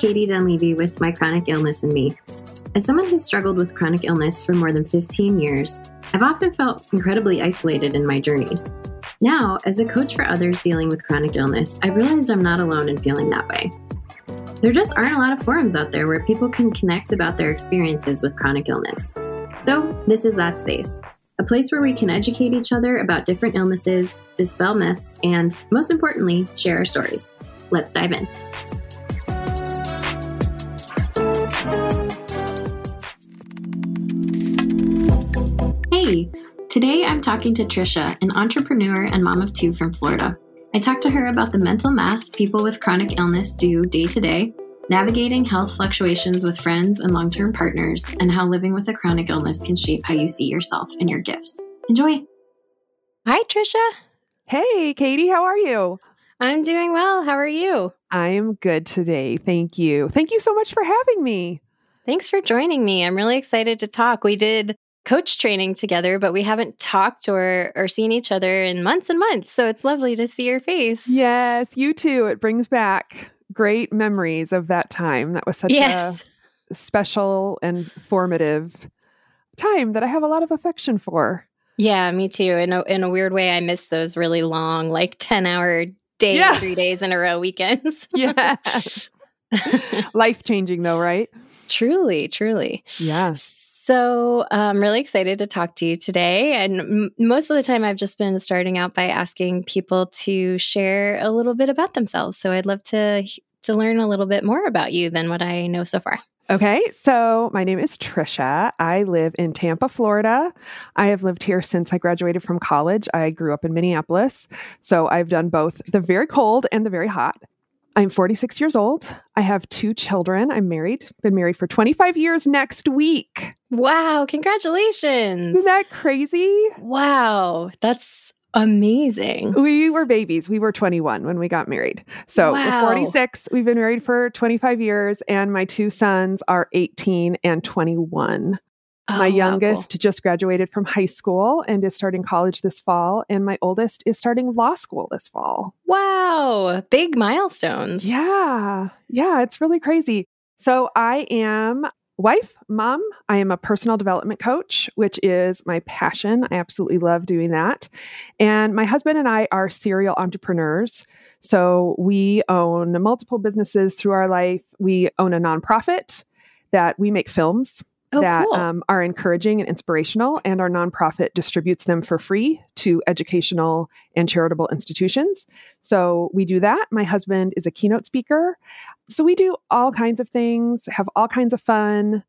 Katie Dunleavy with My Chronic Illness and Me. As someone who's struggled with chronic illness for more than 15 years, I've often felt incredibly isolated in my journey. Now, as a coach for others dealing with chronic illness, I've realized I'm not alone in feeling that way. There just aren't a lot of forums out there where people can connect about their experiences with chronic illness. So, this is that space a place where we can educate each other about different illnesses, dispel myths, and most importantly, share our stories. Let's dive in. Hey, today I'm talking to Tricia, an entrepreneur and mom of two from Florida. I talked to her about the mental math people with chronic illness do day to day, navigating health fluctuations with friends and long term partners, and how living with a chronic illness can shape how you see yourself and your gifts. Enjoy. Hi, Tricia. Hey, Katie, how are you? I'm doing well. How are you? I am good today. Thank you. Thank you so much for having me. Thanks for joining me. I'm really excited to talk. We did coach training together, but we haven't talked or or seen each other in months and months. So it's lovely to see your face. Yes, you too. It brings back great memories of that time. That was such yes. a special and formative time that I have a lot of affection for. Yeah, me too. In a in a weird way, I miss those really long, like ten hour days, yeah. three days in a row weekends. yes. Life changing though, right? Truly, truly. Yes. So I'm really excited to talk to you today. And m- most of the time, I've just been starting out by asking people to share a little bit about themselves. So I'd love to to learn a little bit more about you than what I know so far. Okay, so my name is Tricia. I live in Tampa, Florida. I have lived here since I graduated from college. I grew up in Minneapolis. So I've done both the very cold and the very hot. I'm 46 years old. I have two children. I'm married, been married for 25 years next week. Wow, congratulations. Isn't that crazy? Wow, that's amazing. We were babies. We were 21 when we got married. So wow. we're 46. We've been married for 25 years, and my two sons are 18 and 21. Oh, my youngest wow, cool. just graduated from high school and is starting college this fall, and my oldest is starting law school this fall. Wow, big milestones. Yeah, yeah, it's really crazy. So I am wife, mom. I am a personal development coach, which is my passion. I absolutely love doing that. And my husband and I are serial entrepreneurs. So we own multiple businesses through our life. We own a nonprofit that we make films oh, that cool. um, are encouraging and inspirational, and our nonprofit distributes them for free to educational and charitable institutions. So we do that. My husband is a keynote speaker. So we do all kinds of things, have all kinds of fun,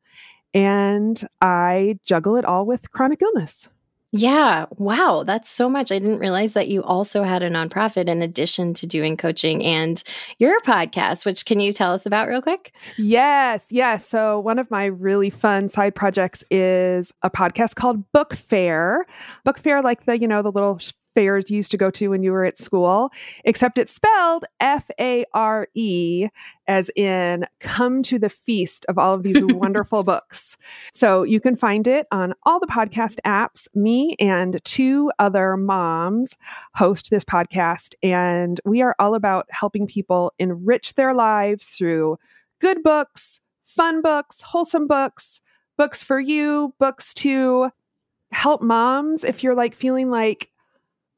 and I juggle it all with chronic illness. Yeah. Wow. That's so much. I didn't realize that you also had a nonprofit in addition to doing coaching and your podcast, which can you tell us about real quick? Yes. Yes. So, one of my really fun side projects is a podcast called Book Fare. Book Fair, like the, you know, the little fairs you used to go to when you were at school, except it's spelled F A R E, as in come to the feast of all of these wonderful books. So you can find it on all the podcast apps. Me and two other moms host this podcast, and we are all about helping people enrich their lives through good books, fun books, wholesome books, books for you, books to help moms if you're like feeling like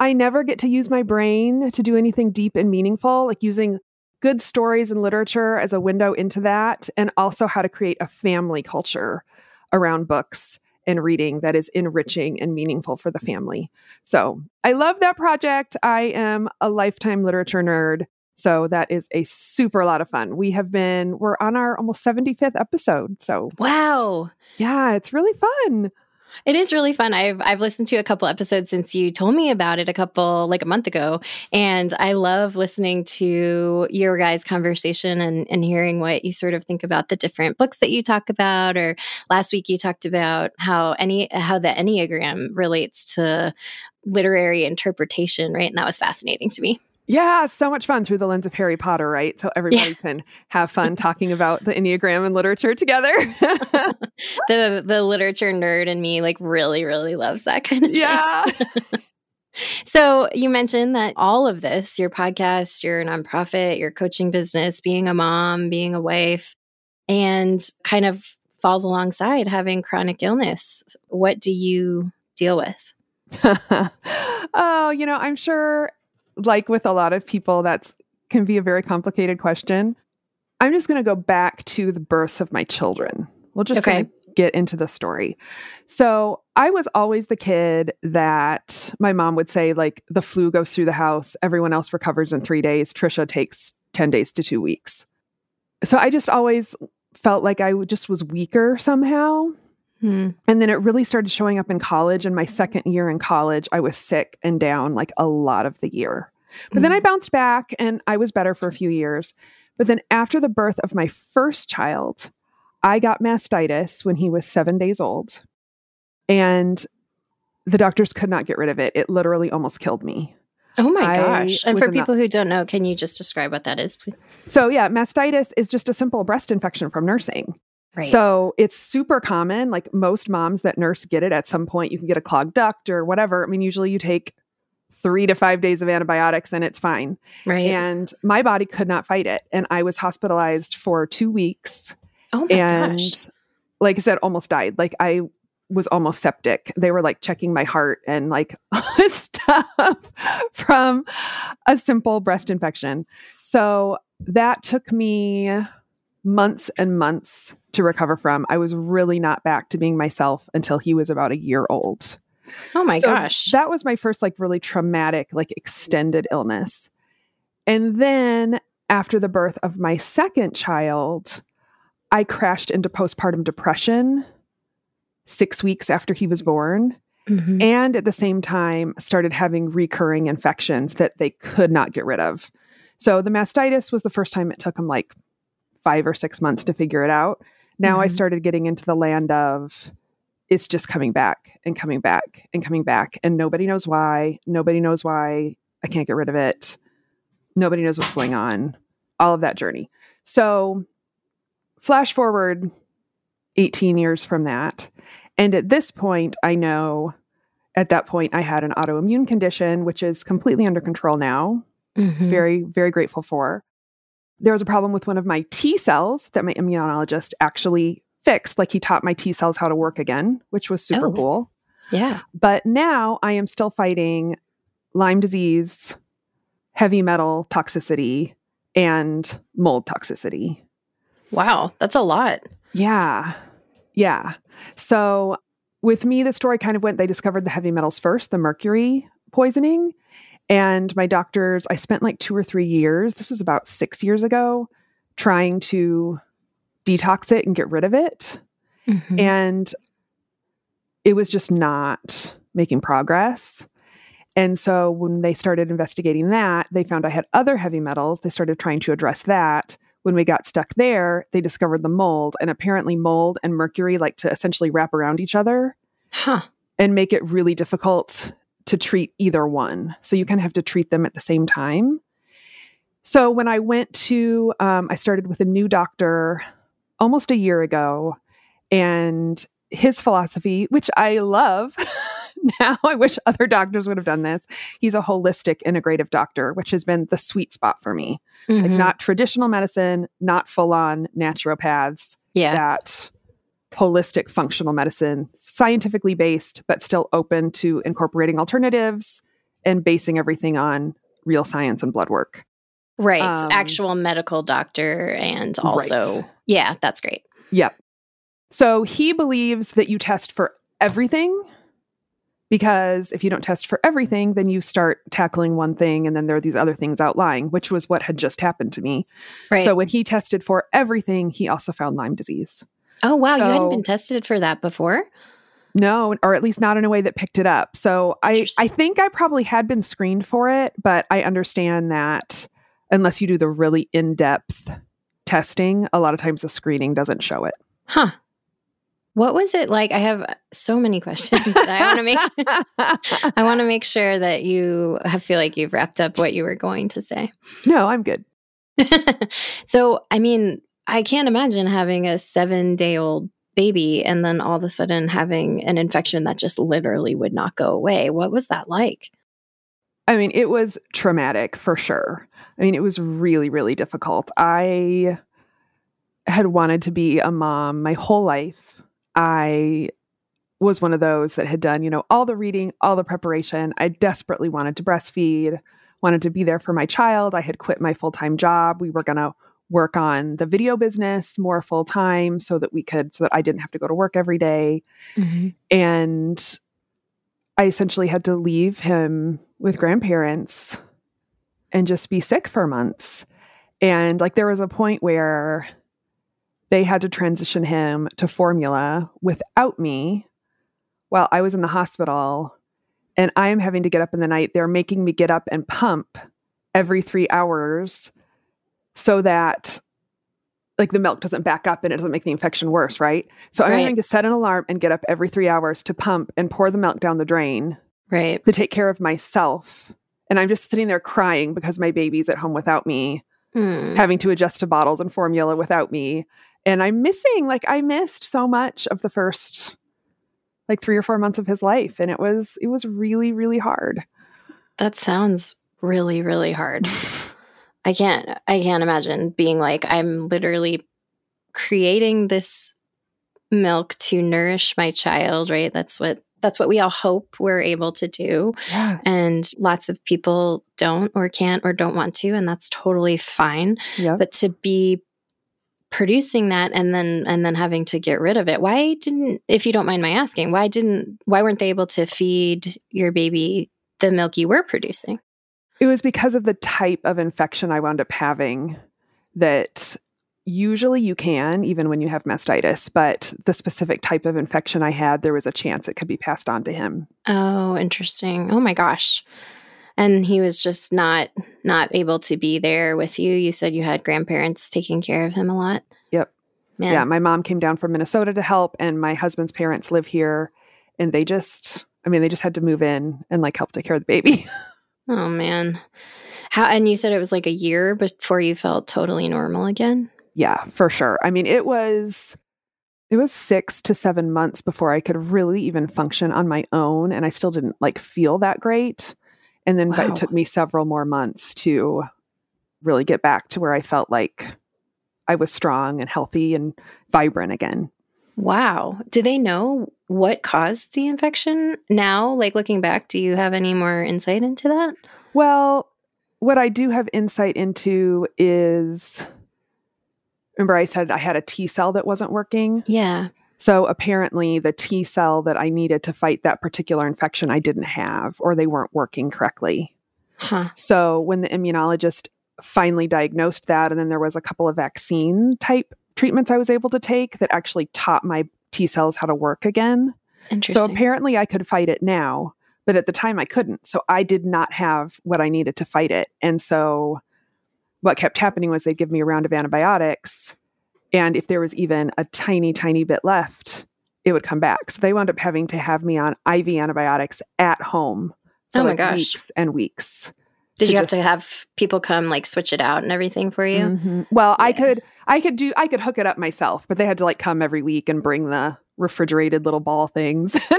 I never get to use my brain to do anything deep and meaningful, like using good stories and literature as a window into that, and also how to create a family culture around books and reading that is enriching and meaningful for the family. So I love that project. I am a lifetime literature nerd. So that is a super lot of fun. We have been, we're on our almost 75th episode. So, wow. Yeah, it's really fun. It is really fun. I've I've listened to a couple episodes since you told me about it a couple like a month ago, and I love listening to your guys' conversation and and hearing what you sort of think about the different books that you talk about. Or last week you talked about how any how the enneagram relates to literary interpretation, right? And that was fascinating to me. Yeah, so much fun through the lens of Harry Potter, right? So everybody yeah. can have fun talking about the Enneagram and literature together. the the literature nerd in me like really really loves that kind of yeah. so you mentioned that all of this, your podcast, your nonprofit, your coaching business, being a mom, being a wife, and kind of falls alongside having chronic illness. What do you deal with? oh, you know, I'm sure like with a lot of people that's can be a very complicated question. I'm just going to go back to the births of my children. We'll just okay. get into the story. So, I was always the kid that my mom would say, like, the flu goes through the house, everyone else recovers in three days. Tricia takes 10 days to two weeks. So, I just always felt like I just was weaker somehow. Hmm. And then it really started showing up in college. In my second year in college, I was sick and down like a lot of the year. But then I mm. bounced back and I was better for a few years. But then after the birth of my first child, I got mastitis when he was seven days old. And the doctors could not get rid of it. It literally almost killed me. Oh my I gosh. And for people who don't know, can you just describe what that is, please? So, yeah, mastitis is just a simple breast infection from nursing. Right. So it's super common. Like most moms that nurse get it at some point. You can get a clogged duct or whatever. I mean, usually you take three to five days of antibiotics and it's fine. Right. And my body could not fight it. And I was hospitalized for two weeks. Oh my and, gosh. Like I said, almost died. Like I was almost septic. They were like checking my heart and like stuff from a simple breast infection. So that took me months and months to recover from. I was really not back to being myself until he was about a year old. Oh my so gosh. That was my first like really traumatic, like extended illness. And then after the birth of my second child, I crashed into postpartum depression six weeks after he was born. Mm-hmm. And at the same time, started having recurring infections that they could not get rid of. So the mastitis was the first time it took him like five or six months to figure it out. Now mm-hmm. I started getting into the land of it's just coming back and coming back and coming back. And nobody knows why. Nobody knows why I can't get rid of it. Nobody knows what's going on. All of that journey. So, flash forward 18 years from that. And at this point, I know at that point I had an autoimmune condition, which is completely under control now. Mm-hmm. Very, very grateful for. There was a problem with one of my T cells that my immunologist actually fixed. Like he taught my T cells how to work again, which was super oh, cool. Yeah. But now I am still fighting Lyme disease, heavy metal toxicity, and mold toxicity. Wow, that's a lot. Yeah. Yeah. So with me, the story kind of went they discovered the heavy metals first, the mercury poisoning. And my doctors, I spent like two or three years, this was about six years ago, trying to detox it and get rid of it. Mm-hmm. And it was just not making progress. And so when they started investigating that, they found I had other heavy metals. They started trying to address that. When we got stuck there, they discovered the mold. And apparently, mold and mercury like to essentially wrap around each other huh. and make it really difficult to treat either one. So you kind of have to treat them at the same time. So when I went to, um, I started with a new doctor almost a year ago. And his philosophy, which I love now, I wish other doctors would have done this. He's a holistic integrative doctor, which has been the sweet spot for me. Mm-hmm. Like not traditional medicine, not full on naturopaths. Yeah. That holistic functional medicine, scientifically based, but still open to incorporating alternatives and basing everything on real science and blood work. Right. Um, Actual medical doctor and also, right. yeah, that's great. Yep. So he believes that you test for everything because if you don't test for everything, then you start tackling one thing and then there are these other things outlying, which was what had just happened to me. Right. So when he tested for everything, he also found Lyme disease. Oh, wow. So, you hadn't been tested for that before? No, or at least not in a way that picked it up. So I, I think I probably had been screened for it, but I understand that unless you do the really in depth testing, a lot of times the screening doesn't show it. Huh. What was it like? I have so many questions. I want to make sure, I want to make sure that you feel like you've wrapped up what you were going to say. No, I'm good. so, I mean, I can't imagine having a 7-day-old baby and then all of a sudden having an infection that just literally would not go away. What was that like? I mean, it was traumatic for sure. I mean, it was really, really difficult. I had wanted to be a mom my whole life. I was one of those that had done, you know, all the reading, all the preparation. I desperately wanted to breastfeed, wanted to be there for my child. I had quit my full time job. We were going to work on the video business more full time so that we could, so that I didn't have to go to work every day. Mm-hmm. And I essentially had to leave him with grandparents and just be sick for months. And like there was a point where they had to transition him to formula without me while I was in the hospital and I am having to get up in the night. They're making me get up and pump every three hours so that like the milk doesn't back up and it doesn't make the infection worse, right? So I'm right. having to set an alarm and get up every three hours to pump and pour the milk down the drain. Right. To take care of myself. And I'm just sitting there crying because my baby's at home without me, mm. having to adjust to bottles and formula without me. And I'm missing, like, I missed so much of the first like three or four months of his life. And it was, it was really, really hard. That sounds really, really hard. I can't I can't imagine being like I'm literally creating this milk to nourish my child, right? That's what that's what we all hope we're able to do. Yeah. And lots of people don't or can't or don't want to and that's totally fine. Yeah. But to be producing that and then and then having to get rid of it. Why didn't if you don't mind my asking, why didn't why weren't they able to feed your baby the milk you were producing? It was because of the type of infection I wound up having that usually you can, even when you have mastitis, but the specific type of infection I had, there was a chance it could be passed on to him. Oh, interesting. Oh my gosh. And he was just not not able to be there with you. You said you had grandparents taking care of him a lot. Yep. Man. Yeah, my mom came down from Minnesota to help and my husband's parents live here and they just I mean, they just had to move in and like help take care of the baby. Oh man. How and you said it was like a year before you felt totally normal again? Yeah, for sure. I mean, it was it was 6 to 7 months before I could really even function on my own and I still didn't like feel that great. And then wow. it took me several more months to really get back to where I felt like I was strong and healthy and vibrant again. Wow. Do they know what caused the infection now? Like looking back, do you have any more insight into that? Well, what I do have insight into is remember I said I had a T cell that wasn't working? Yeah. So apparently, the T cell that I needed to fight that particular infection, I didn't have, or they weren't working correctly. Huh. So when the immunologist finally diagnosed that, and then there was a couple of vaccine type treatments I was able to take that actually taught my T cells how to work again. So apparently I could fight it now, but at the time I couldn't. So I did not have what I needed to fight it. And so what kept happening was they'd give me a round of antibiotics. And if there was even a tiny, tiny bit left, it would come back. So they wound up having to have me on IV antibiotics at home for oh my like gosh. weeks and weeks. Did you have just, to have people come like switch it out and everything for you? Mm-hmm. Well, yeah. I could I could do I could hook it up myself, but they had to like come every week and bring the refrigerated little ball things.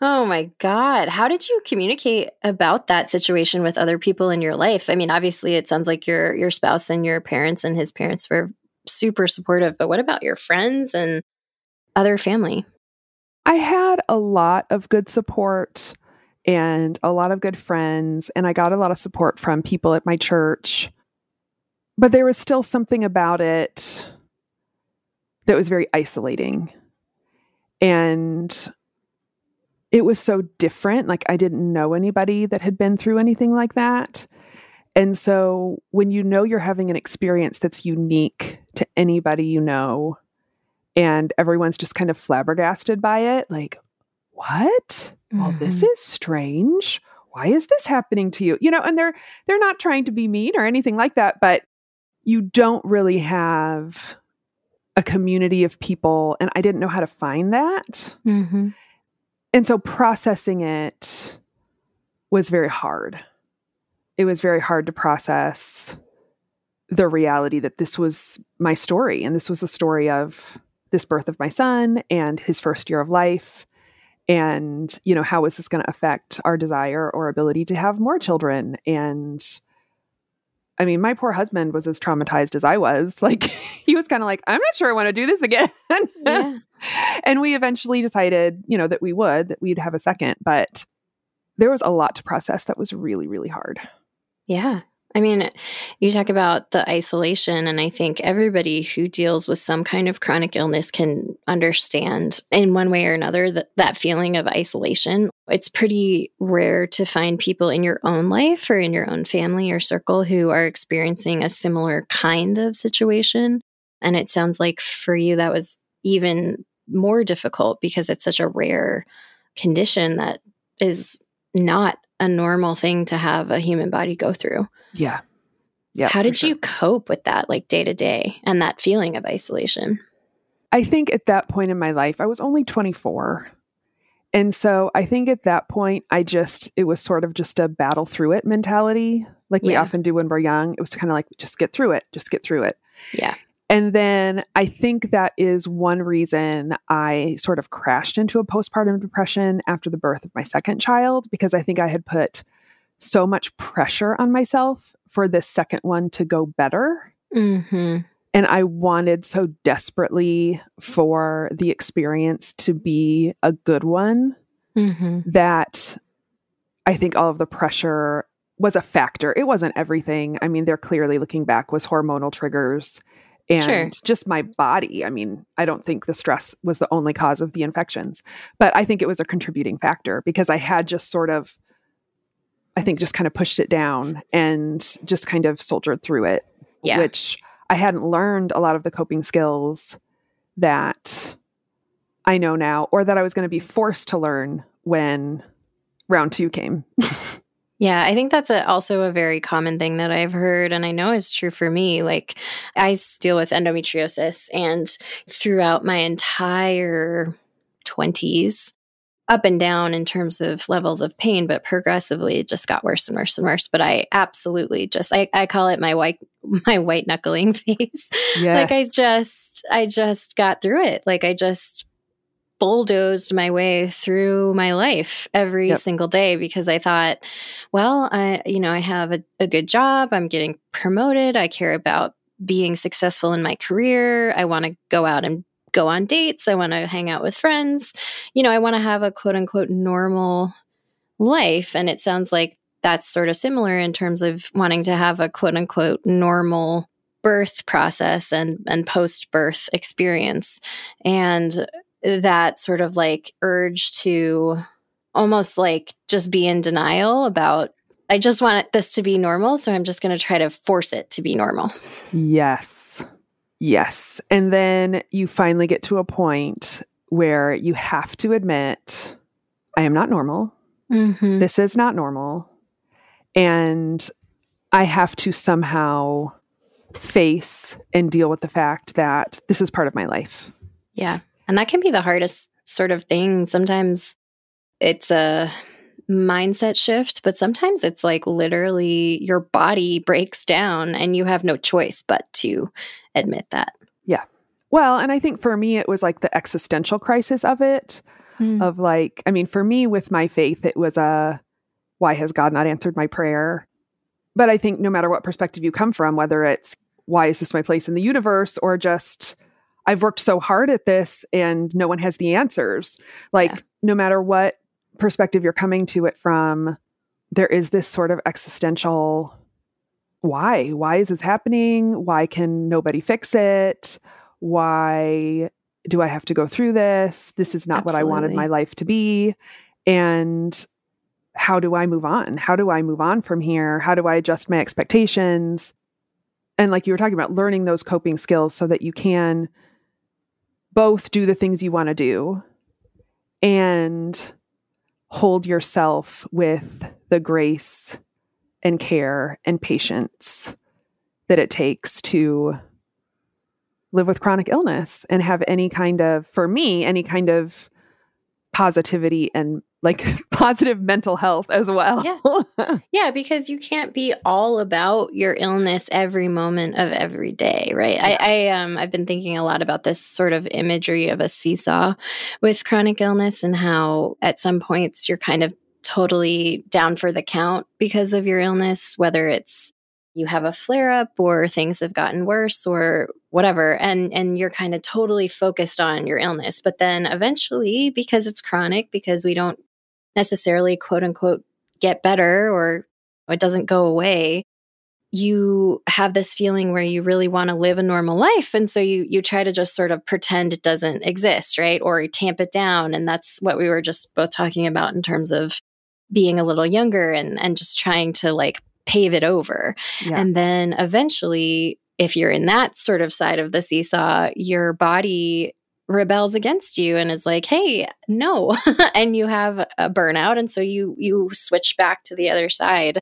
oh my god. How did you communicate about that situation with other people in your life? I mean, obviously it sounds like your your spouse and your parents and his parents were super supportive, but what about your friends and other family? I had a lot of good support and a lot of good friends, and I got a lot of support from people at my church. But there was still something about it that was very isolating. And it was so different. Like, I didn't know anybody that had been through anything like that. And so, when you know you're having an experience that's unique to anybody you know, and everyone's just kind of flabbergasted by it, like, what? Mm-hmm. Well, this is strange. Why is this happening to you? You know, and they're they're not trying to be mean or anything like that, but you don't really have a community of people and I didn't know how to find that. Mm-hmm. And so processing it was very hard. It was very hard to process the reality that this was my story and this was the story of this birth of my son and his first year of life and you know how is this going to affect our desire or ability to have more children? And i mean my poor husband was as traumatized as i was. Like he was kind of like i'm not sure i want to do this again. Yeah. and we eventually decided you know that we would that we'd have a second but there was a lot to process that was really really hard. Yeah I mean, you talk about the isolation, and I think everybody who deals with some kind of chronic illness can understand in one way or another that, that feeling of isolation. It's pretty rare to find people in your own life or in your own family or circle who are experiencing a similar kind of situation. And it sounds like for you, that was even more difficult because it's such a rare condition that is not a normal thing to have a human body go through. Yeah. Yeah. How did sure. you cope with that, like day to day, and that feeling of isolation? I think at that point in my life, I was only 24. And so I think at that point, I just, it was sort of just a battle through it mentality, like yeah. we often do when we're young. It was kind of like, just get through it, just get through it. Yeah. And then I think that is one reason I sort of crashed into a postpartum depression after the birth of my second child, because I think I had put so much pressure on myself for this second one to go better. Mm-hmm. And I wanted so desperately for the experience to be a good one mm-hmm. that I think all of the pressure was a factor. It wasn't everything. I mean, there clearly looking back was hormonal triggers and sure. just my body. I mean, I don't think the stress was the only cause of the infections, but I think it was a contributing factor because I had just sort of I think just kind of pushed it down and just kind of soldiered through it. Yeah. Which I hadn't learned a lot of the coping skills that I know now or that I was going to be forced to learn when round two came. Yeah, I think that's a, also a very common thing that I've heard, and I know is true for me. Like, I deal with endometriosis, and throughout my entire 20s, up and down in terms of levels of pain, but progressively it just got worse and worse and worse. But I absolutely just I, I call it my white my white knuckling face. Yes. like I just I just got through it. Like I just bulldozed my way through my life every yep. single day because I thought, well, I you know, I have a, a good job, I'm getting promoted, I care about being successful in my career. I want to go out and go on dates. I want to hang out with friends. You know, I want to have a quote unquote normal life. And it sounds like that's sort of similar in terms of wanting to have a quote unquote normal birth process and, and post birth experience. And that sort of like urge to almost like just be in denial about I just want this to be normal, so I'm just going to try to force it to be normal. Yes. Yes. And then you finally get to a point where you have to admit, I am not normal. Mm-hmm. This is not normal. And I have to somehow face and deal with the fact that this is part of my life. Yeah. And that can be the hardest sort of thing. Sometimes it's a mindset shift, but sometimes it's like literally your body breaks down and you have no choice but to admit that. Yeah. Well, and I think for me, it was like the existential crisis of it. Mm. Of like, I mean, for me with my faith, it was a why has God not answered my prayer? But I think no matter what perspective you come from, whether it's why is this my place in the universe or just I've worked so hard at this and no one has the answers. Like, yeah. no matter what perspective you're coming to it from, there is this sort of existential why? Why is this happening? Why can nobody fix it? Why do I have to go through this? This is not Absolutely. what I wanted my life to be. And how do I move on? How do I move on from here? How do I adjust my expectations? And like you were talking about, learning those coping skills so that you can both do the things you want to do and hold yourself with the grace and care and patience that it takes to live with chronic illness and have any kind of, for me, any kind of positivity and like positive mental health as well. Yeah. yeah, because you can't be all about your illness every moment of every day, right? Yeah. I, I um I've been thinking a lot about this sort of imagery of a seesaw with chronic illness and how at some points you're kind of totally down for the count because of your illness, whether it's you have a flare up or things have gotten worse or whatever and and you're kind of totally focused on your illness but then eventually because it's chronic because we don't necessarily quote unquote get better or it doesn't go away you have this feeling where you really want to live a normal life. And so you you try to just sort of pretend it doesn't exist right? Or tamp it down. And that's what we were just both talking about in terms of being a little younger and and just trying to like pave it over. Yeah. and then eventually if you're in that sort of side of the seesaw your body rebels against you and is like hey no and you have a burnout and so you you switch back to the other side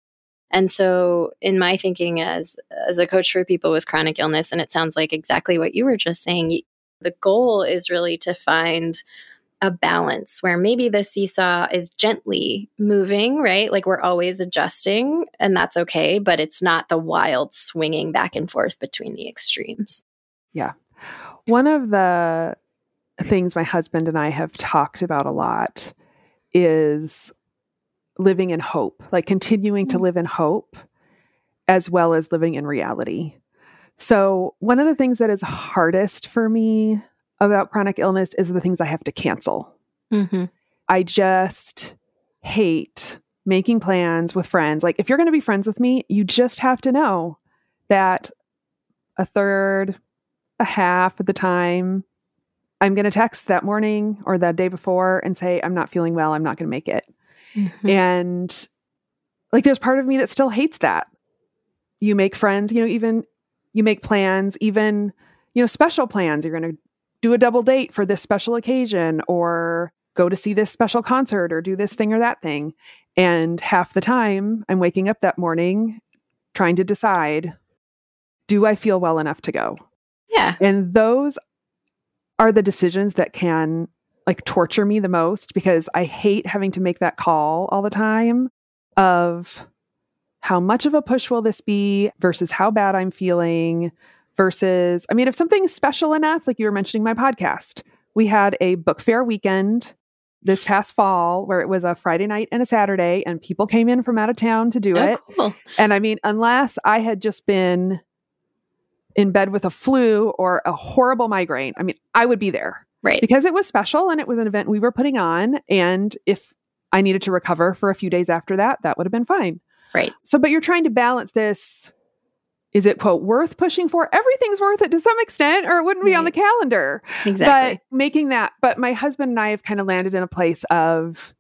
and so in my thinking as as a coach for people with chronic illness and it sounds like exactly what you were just saying the goal is really to find a balance where maybe the seesaw is gently moving, right? Like we're always adjusting, and that's okay, but it's not the wild swinging back and forth between the extremes. Yeah. One of the things my husband and I have talked about a lot is living in hope, like continuing to mm. live in hope as well as living in reality. So, one of the things that is hardest for me about chronic illness is the things I have to cancel. Mm-hmm. I just hate making plans with friends. Like, if you're going to be friends with me, you just have to know that a third, a half of the time, I'm going to text that morning or that day before and say, I'm not feeling well. I'm not going to make it. Mm-hmm. And like, there's part of me that still hates that. You make friends, you know, even you make plans, even, you know, special plans. You're going to do a double date for this special occasion or go to see this special concert or do this thing or that thing. And half the time, I'm waking up that morning trying to decide do I feel well enough to go? Yeah. And those are the decisions that can like torture me the most because I hate having to make that call all the time of how much of a push will this be versus how bad I'm feeling versus I mean if something's special enough like you were mentioning my podcast we had a book fair weekend this past fall where it was a Friday night and a Saturday and people came in from out of town to do oh, it cool. and I mean unless I had just been in bed with a flu or a horrible migraine, I mean, I would be there. Right. Because it was special and it was an event we were putting on. And if I needed to recover for a few days after that, that would have been fine. Right. So, but you're trying to balance this. Is it, quote, worth pushing for? Everything's worth it to some extent, or it wouldn't be right. on the calendar. Exactly. But making that, but my husband and I have kind of landed in a place of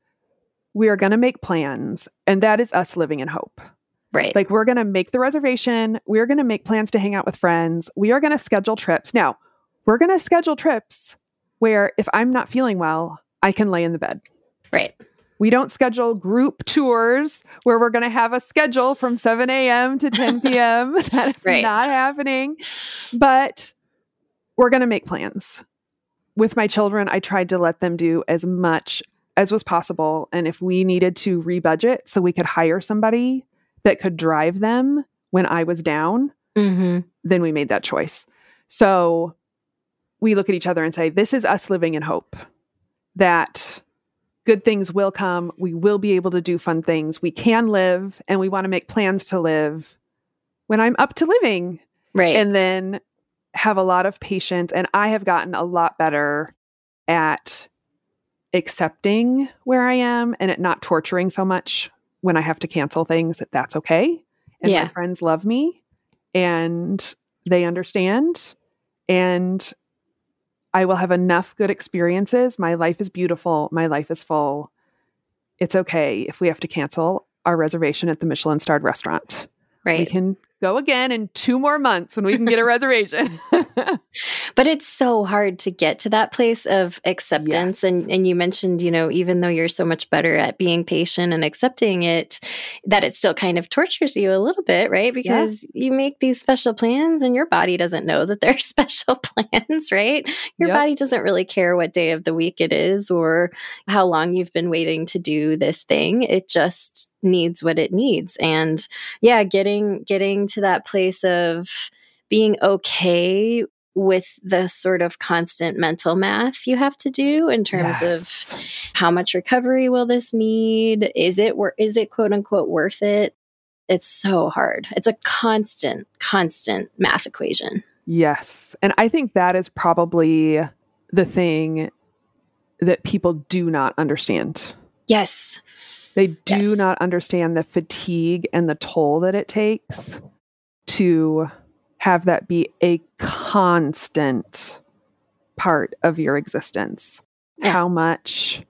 we are going to make plans, and that is us living in hope. Right. Like we're going to make the reservation. We're going to make plans to hang out with friends. We are going to schedule trips. Now, we're going to schedule trips where if I'm not feeling well, I can lay in the bed. Right. We don't schedule group tours where we're going to have a schedule from 7 a.m. to 10 p.m. that is right. not happening. But we're going to make plans. With my children, I tried to let them do as much as was possible. And if we needed to rebudget so we could hire somebody that could drive them when I was down, mm-hmm. then we made that choice. So we look at each other and say, This is us living in hope that good things will come. We will be able to do fun things. We can live and we want to make plans to live when I'm up to living. Right. And then have a lot of patience. And I have gotten a lot better at accepting where I am and it not torturing so much when I have to cancel things that that's okay. And yeah. my friends love me and they understand. And I will have enough good experiences. My life is beautiful. My life is full. It's okay if we have to cancel our reservation at the Michelin starred restaurant. Right. We can go again in two more months when we can get a reservation. but it's so hard to get to that place of acceptance. Yes. And and you mentioned, you know, even though you're so much better at being patient and accepting it, that it still kind of tortures you a little bit, right? Because you make these special plans and your body doesn't know that they're special plans, right? Your yep. body doesn't really care what day of the week it is or how long you've been waiting to do this thing. It just needs what it needs. And yeah getting getting to that place of being okay with the sort of constant mental math you have to do in terms yes. of how much recovery will this need? Is it wor- is it quote unquote worth it? It's so hard. It's a constant constant math equation. Yes. And i think that is probably the thing that people do not understand. Yes they do yes. not understand the fatigue and the toll that it takes to have that be a constant part of your existence. Yeah. How much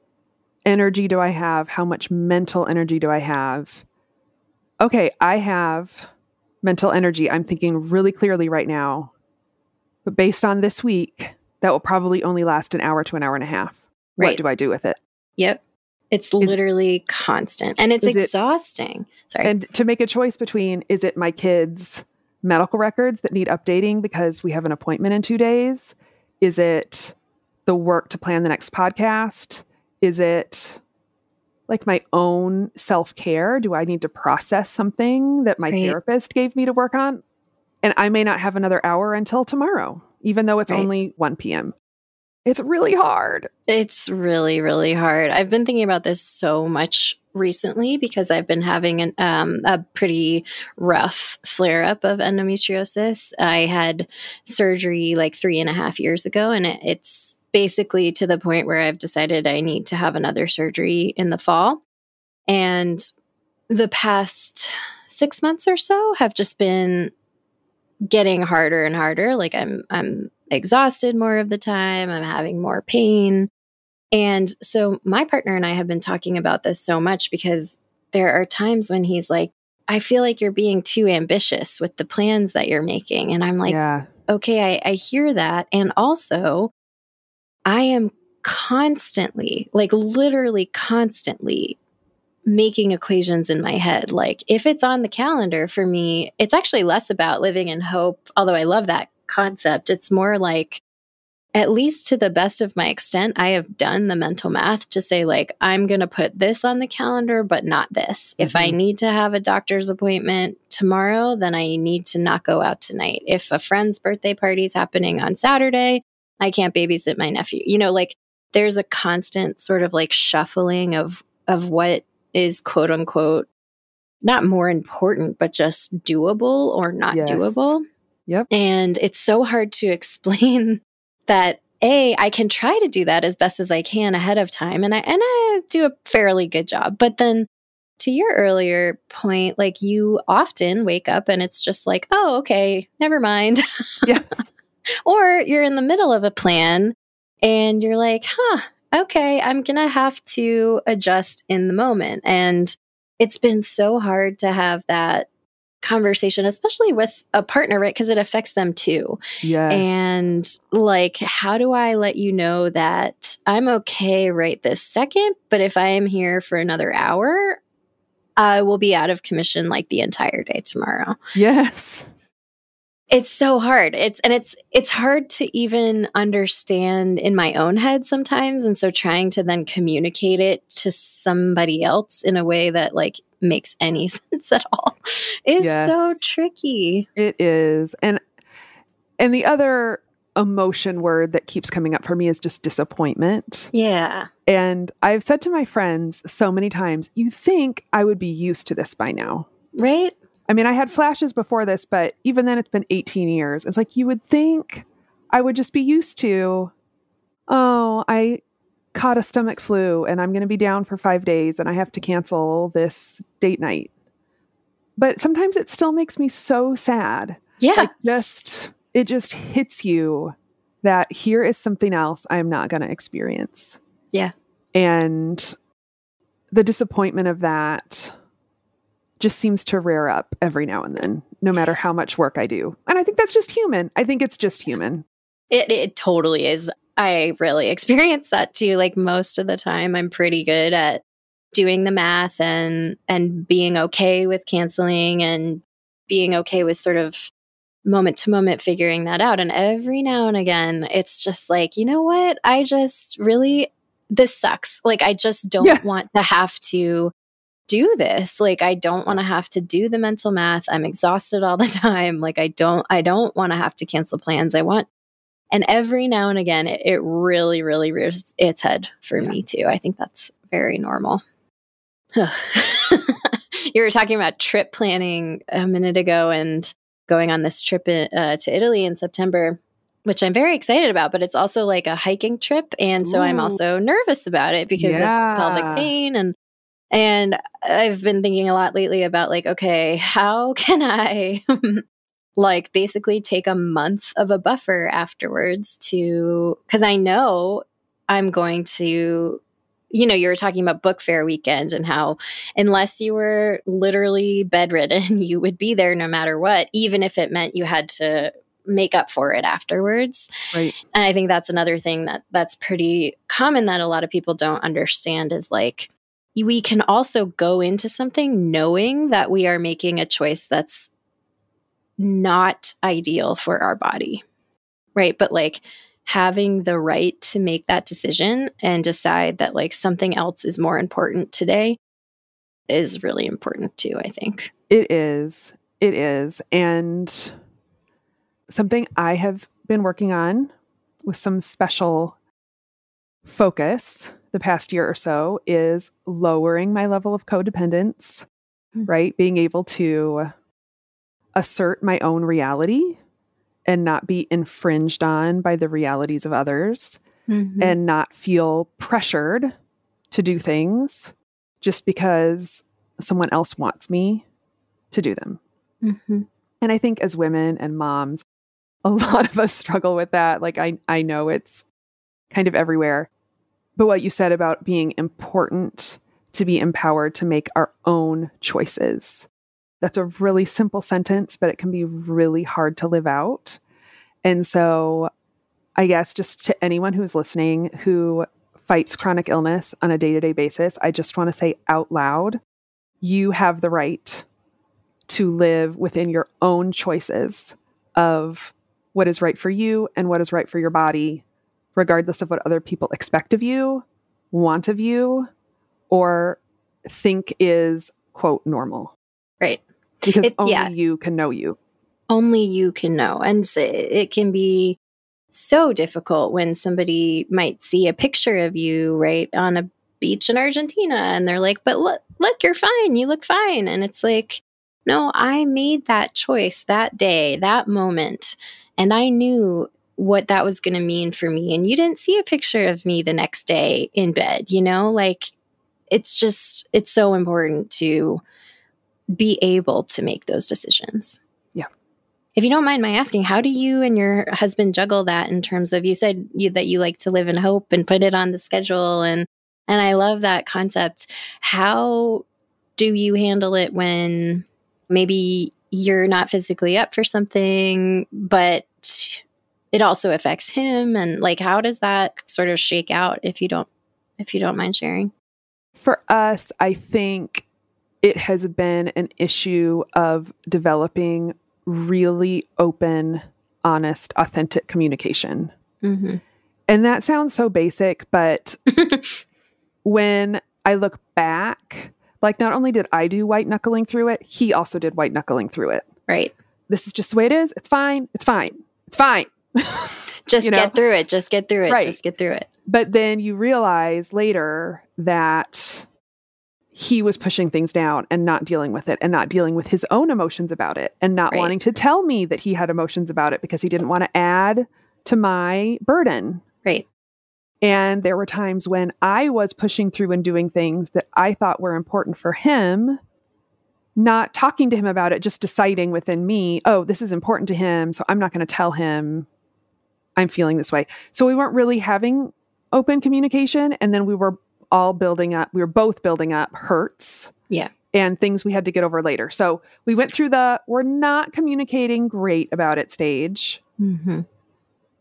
energy do I have? How much mental energy do I have? Okay, I have mental energy. I'm thinking really clearly right now. But based on this week, that will probably only last an hour to an hour and a half. Right. What do I do with it? Yep. It's literally constant and it's exhausting. It, Sorry. And to make a choice between is it my kids' medical records that need updating because we have an appointment in two days? Is it the work to plan the next podcast? Is it like my own self care? Do I need to process something that my right. therapist gave me to work on? And I may not have another hour until tomorrow, even though it's right. only 1 p.m. It's really hard. It's really, really hard. I've been thinking about this so much recently because I've been having an, um, a pretty rough flare up of endometriosis. I had surgery like three and a half years ago, and it, it's basically to the point where I've decided I need to have another surgery in the fall. And the past six months or so have just been getting harder and harder. Like I'm, I'm exhausted more of the time, I'm having more pain. And so my partner and I have been talking about this so much because there are times when he's like, I feel like you're being too ambitious with the plans that you're making. And I'm like, yeah. okay, I, I hear that. And also, I am constantly, like literally constantly making equations in my head. Like if it's on the calendar for me, it's actually less about living in hope, although I love that concept. It's more like, at least to the best of my extent, I have done the mental math to say, like, I'm going to put this on the calendar, but not this. Mm-hmm. If I mm-hmm. need to have a doctor's appointment tomorrow, then I need to not go out tonight. If a friend's birthday party is happening on Saturday, I can't babysit my nephew. You know, like, there's a constant sort of like shuffling of of what is quote unquote not more important, but just doable or not yes. doable. Yep. And it's so hard to explain that a I can try to do that as best as I can ahead of time and I and I do a fairly good job. But then to your earlier point, like you often wake up and it's just like, "Oh, okay, never mind." Yeah. or you're in the middle of a plan and you're like, "Huh, okay, I'm going to have to adjust in the moment." And it's been so hard to have that conversation, especially with a partner, right? Because it affects them too. Yeah. And like, how do I let you know that I'm okay right this second, but if I am here for another hour, I will be out of commission like the entire day tomorrow. Yes. It's so hard. It's and it's it's hard to even understand in my own head sometimes and so trying to then communicate it to somebody else in a way that like makes any sense at all is yes, so tricky. It is. And and the other emotion word that keeps coming up for me is just disappointment. Yeah. And I've said to my friends so many times, you think I would be used to this by now. Right? I mean, I had flashes before this, but even then it's been 18 years. It's like you would think I would just be used to, oh, I caught a stomach flu and I'm going to be down for five days and I have to cancel this date night. But sometimes it still makes me so sad. Yeah. Like just, it just hits you that here is something else I'm not going to experience. Yeah. And the disappointment of that just seems to rear up every now and then, no matter how much work I do. And I think that's just human. I think it's just human. It, it totally is. I really experience that too. Like most of the time, I'm pretty good at doing the math and and being okay with canceling and being okay with sort of moment to moment figuring that out. And every now and again, it's just like, you know what? I just really, this sucks. Like, I just don't yeah. want to have to do this. Like, I don't want to have to do the mental math. I'm exhausted all the time. Like, I don't, I don't want to have to cancel plans. I want, and every now and again, it, it really, really rears its head for yeah. me too. I think that's very normal. you were talking about trip planning a minute ago and going on this trip in, uh, to Italy in September, which I'm very excited about. But it's also like a hiking trip, and so Ooh. I'm also nervous about it because yeah. of pelvic pain and and I've been thinking a lot lately about like, okay, how can I like basically take a month of a buffer afterwards to because I know I'm going to you know, you were talking about Book Fare weekend and how unless you were literally bedridden, you would be there no matter what, even if it meant you had to make up for it afterwards. Right. And I think that's another thing that that's pretty common that a lot of people don't understand is like we can also go into something knowing that we are making a choice that's not ideal for our body. Right? But like having the right to make that decision and decide that like something else is more important today is really important too, I think. It is. It is. And something I have been working on with some special focus the past year or so is lowering my level of codependence, mm-hmm. right? Being able to assert my own reality and not be infringed on by the realities of others mm-hmm. and not feel pressured to do things just because someone else wants me to do them. Mm-hmm. And I think as women and moms, a lot of us struggle with that. Like I I know it's kind of everywhere. But what you said about being important to be empowered to make our own choices that's a really simple sentence, but it can be really hard to live out. And so, I guess just to anyone who's listening who fights chronic illness on a day to day basis, I just want to say out loud you have the right to live within your own choices of what is right for you and what is right for your body, regardless of what other people expect of you, want of you, or think is, quote, normal. Right. Because it, only yeah. you can know you. Only you can know. And it can be so difficult when somebody might see a picture of you, right, on a beach in Argentina and they're like, but look, look, you're fine. You look fine. And it's like, no, I made that choice that day, that moment. And I knew what that was going to mean for me. And you didn't see a picture of me the next day in bed, you know? Like, it's just, it's so important to be able to make those decisions. Yeah. If you don't mind my asking, how do you and your husband juggle that in terms of you said you, that you like to live in hope and put it on the schedule and and I love that concept. How do you handle it when maybe you're not physically up for something but it also affects him and like how does that sort of shake out if you don't if you don't mind sharing? For us, I think it has been an issue of developing really open, honest, authentic communication. Mm-hmm. And that sounds so basic, but when I look back, like not only did I do white knuckling through it, he also did white knuckling through it. Right. This is just the way it is. It's fine. It's fine. It's fine. just you know? get through it. Just get through it. Right. Just get through it. But then you realize later that he was pushing things down and not dealing with it and not dealing with his own emotions about it and not right. wanting to tell me that he had emotions about it because he didn't want to add to my burden. Right. And there were times when I was pushing through and doing things that I thought were important for him, not talking to him about it, just deciding within me, oh, this is important to him. So I'm not going to tell him I'm feeling this way. So we weren't really having open communication. And then we were all building up, we were both building up hurts. Yeah. and things we had to get over later. So we went through the we're not communicating great about it stage. Mm-hmm.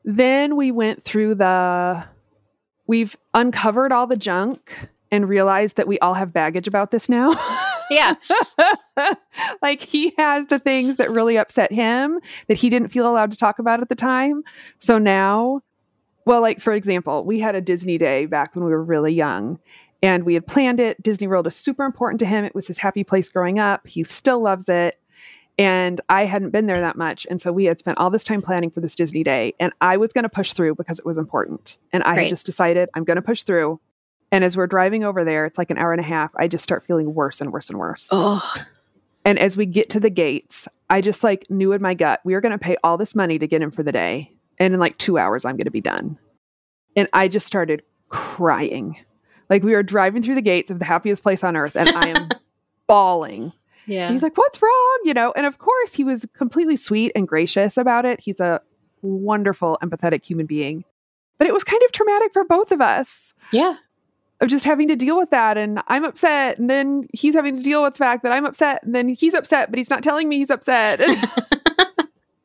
Then we went through the we've uncovered all the junk and realized that we all have baggage about this now. Yeah. like he has the things that really upset him that he didn't feel allowed to talk about at the time. So now, well, like for example, we had a Disney day back when we were really young and we had planned it. Disney World is super important to him. It was his happy place growing up. He still loves it. And I hadn't been there that much. And so we had spent all this time planning for this Disney day. And I was going to push through because it was important. And I had just decided I'm going to push through. And as we're driving over there, it's like an hour and a half. I just start feeling worse and worse and worse. Oh, And as we get to the gates, I just like knew in my gut, we are going to pay all this money to get in for the day. And in like two hours, I'm going to be done. And I just started crying. Like we were driving through the gates of the happiest place on earth, and I am bawling. yeah. He's like, What's wrong? You know, and of course, he was completely sweet and gracious about it. He's a wonderful, empathetic human being. But it was kind of traumatic for both of us yeah. Of just having to deal with that. And I'm upset. And then he's having to deal with the fact that I'm upset. And then he's upset, but he's not telling me he's upset.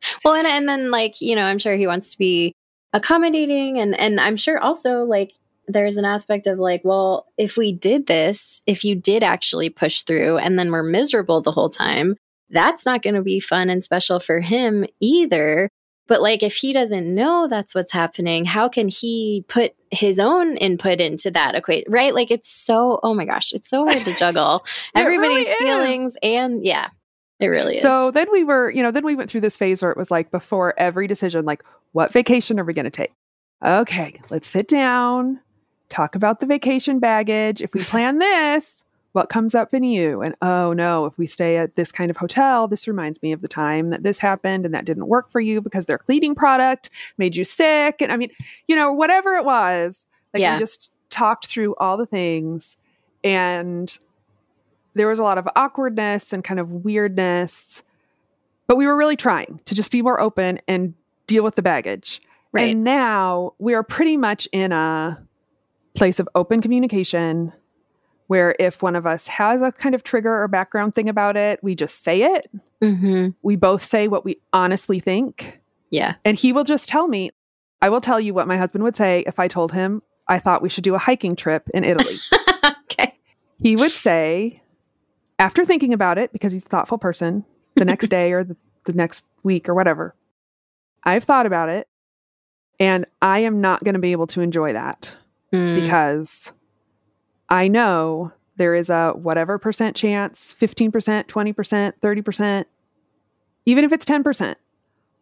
well, and and then like you know, I'm sure he wants to be accommodating, and and I'm sure also like there's an aspect of like, well, if we did this, if you did actually push through, and then we're miserable the whole time, that's not going to be fun and special for him either. But like, if he doesn't know that's what's happening, how can he put his own input into that equation? Right? Like, it's so, oh my gosh, it's so hard to juggle It really everybody's feelings. And yeah, it really is. so then we were, you know, then we went through this phase where it was like before every decision, like, what vacation are we going to take? Okay, let's sit down, talk about the vacation baggage. If we plan this, what comes up in you? And oh no, if we stay at this kind of hotel, this reminds me of the time that this happened and that didn't work for you because their cleaning product made you sick. And I mean, you know, whatever it was, like Yeah. we just talked through all the things and there was a lot of awkwardness and kind of weirdness. But we were really trying to just be more open and deal with the baggage. right. And now we are pretty much in a place of open communication where if one of us has a kind of trigger or background thing about it, we just say it. mm-hmm. We both say what we honestly think. Yeah. And he will just tell me. I will tell you what my husband would say if I told him I thought we should do a hiking trip in Italy. okay. he would say, after thinking about it, because he's a thoughtful person, the next day or the, the next week or whatever, I've thought about it and I am not going to be able to enjoy that Mm, because I know there is a whatever percent chance 15%, 20%, 30%, even if it's 10%.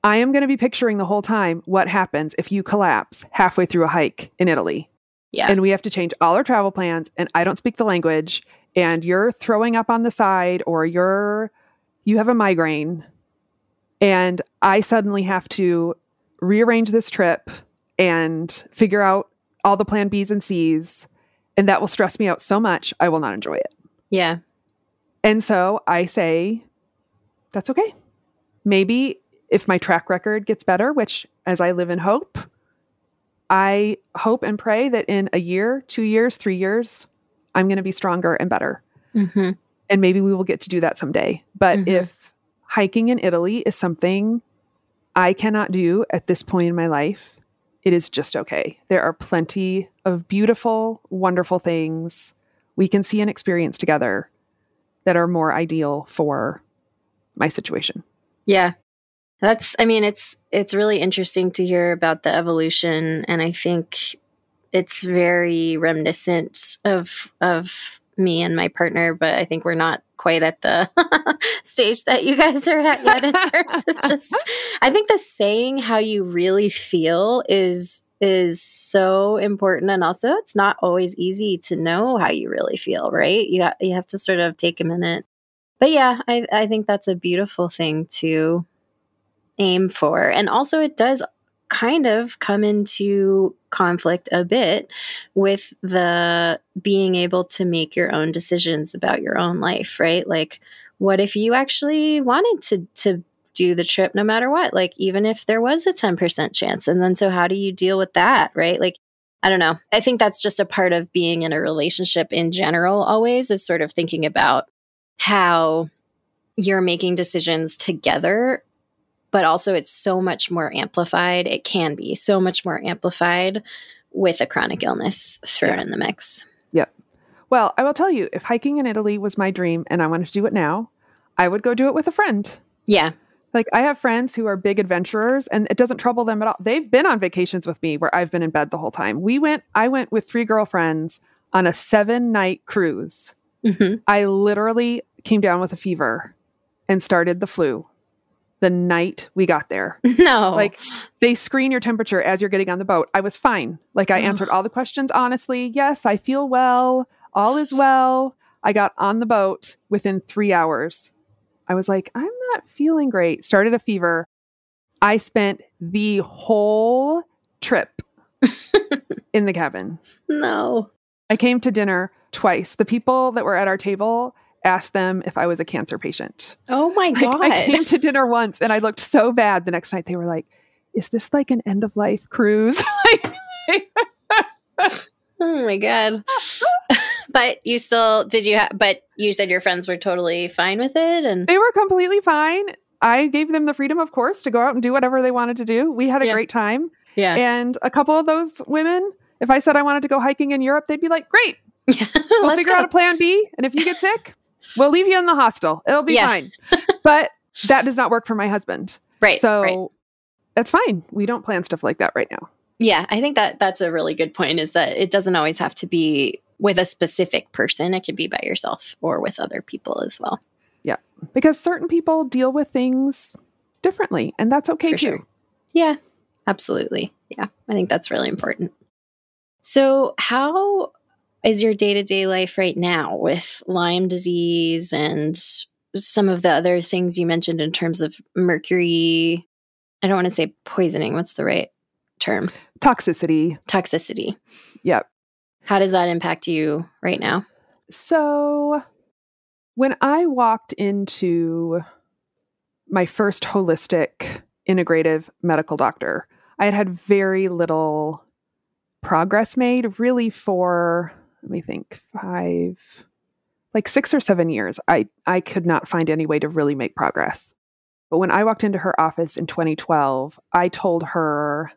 I am going to be picturing the whole time what happens if you collapse halfway through a hike in Italy yeah. and we have to change all our travel plans and I don't speak the language and you're throwing up on the side or you're you have a migraine and I suddenly have to rearrange this trip and figure out all the plan B's and C's and that will stress me out so much I will not enjoy it. yeah. And so I say that's okay. Maybe if my track record gets better, which as I live in hope, I hope and pray that in a year, two years, three years, I'm going to be stronger and better. Mm-hmm. And maybe we will get to do that someday. But Mhm. if hiking in Italy is something I cannot do at this point in my life, it is just okay. There are plenty of beautiful, wonderful things we can see and experience together that are more ideal for my situation. Yeah. That's I mean it's it's really interesting to hear about the evolution and I think it's very reminiscent of of me and my partner but I think we're not quite at the stage that you guys are at yet in terms of just I think the saying how you really feel is is so important and also it's not always easy to know how you really feel, right? You ha- you have to sort of take a minute but yeah, I, I think that's a beautiful thing to aim for. And also, it does kind of come into conflict a bit with the being able to make your own decisions about your own life, right? Like, what if you actually wanted to, to do the trip no matter what? Like, even if there was a 10% chance. And then, so how do you deal with that, right? Like, I don't know. I think that's just a part of being in a relationship in general, always, is sort of thinking about how you're making decisions together, but also it's so much more amplified. It can be so much more amplified with a chronic illness thrown yeah. in the mix. Yep. Well, I will tell you, if hiking in Italy was my dream and I wanted to do it now, I would go do it with a friend. Yeah. Like I have friends who are big adventurers and it doesn't trouble them at all. They've been on vacations with me where I've been in bed the whole time. We went I went with three girlfriends on a 7-night cruise. Mm-hmm. I literally came down with a fever and started the flu the night we got there. No. Like they screen your temperature as you're getting on the boat. I was fine. Like I answered all the questions honestly. Yes, I feel well. All is well. I got on the boat within three hours. I was like, I'm not feeling great. Started a fever. I spent the whole trip in the cabin. No. I came to dinner twice. The people that were at our table asked them if I was a cancer patient. Oh my God. I came to dinner once and I looked so bad the next night. They were like, Is this like an end of life cruise? oh my God. but you still, did you have, but you said your friends were totally fine with it? And they were completely fine. I gave them the freedom, of course, to go out and do whatever they wanted to do. We had a yeah. great time. Yeah. And a couple of those women, if I said I wanted to go hiking in Europe, they'd be like, Great. Yeah, we'll figure go. out a plan B. And if you get sick, We'll leave you in the hostel. It'll be yeah. fine. but that does not work for my husband. Right. So right. that's fine. We don't plan stuff like that right now. Yeah, I think that that's a really good point is that it doesn't always have to be with a specific person. It can be by yourself or with other people as well. Yeah. Because certain people deal with things differently and that's okay for too. Sure. Yeah. Absolutely. Yeah. I think that's really important. So, how is your day to day life right now with Lyme disease and some of the other things you mentioned in terms of mercury? I don't want to say poisoning. What's the right term? Toxicity. Toxicity. Yep. How does that impact you right now? So, when I walked into my first holistic integrative medical doctor, I had had very little progress made really for let me think, five, like six or seven years, I, I could not find any way to really make progress. But when I walked into her office in 2012, I told her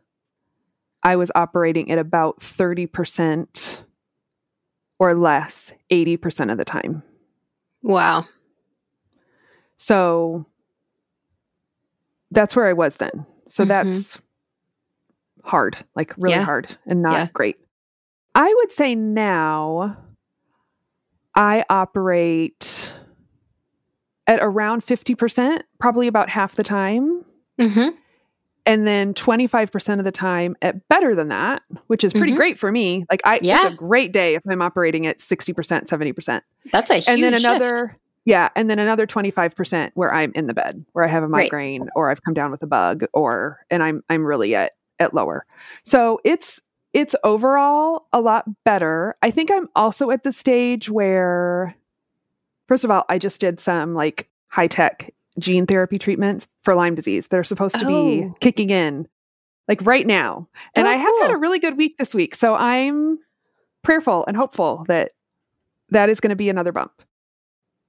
I was operating at about 30% or less 80% of the time. Wow. So that's where I was then. So mm-hmm. that's hard, like really yeah. hard and not yeah. great. I would say now I operate at around 50%, probably about half the time. Mm-hmm. And then 25% of the time at better than that, which is pretty mm-hmm. great for me. Like I yeah. it's a great day if I'm operating at 60%, 70%. That's a huge And then another shift. yeah, and then another 25% where I'm in the bed, where I have a migraine right. or I've come down with a bug or and I'm I'm really at at lower. So it's it's overall a lot better. I think I'm also at the stage where, first of all, I just did some like high tech gene therapy treatments for Lyme disease that are supposed to oh. be kicking in like right now. And oh, I have cool. had a really good week this week. So I'm prayerful and hopeful that that is going to be another bump.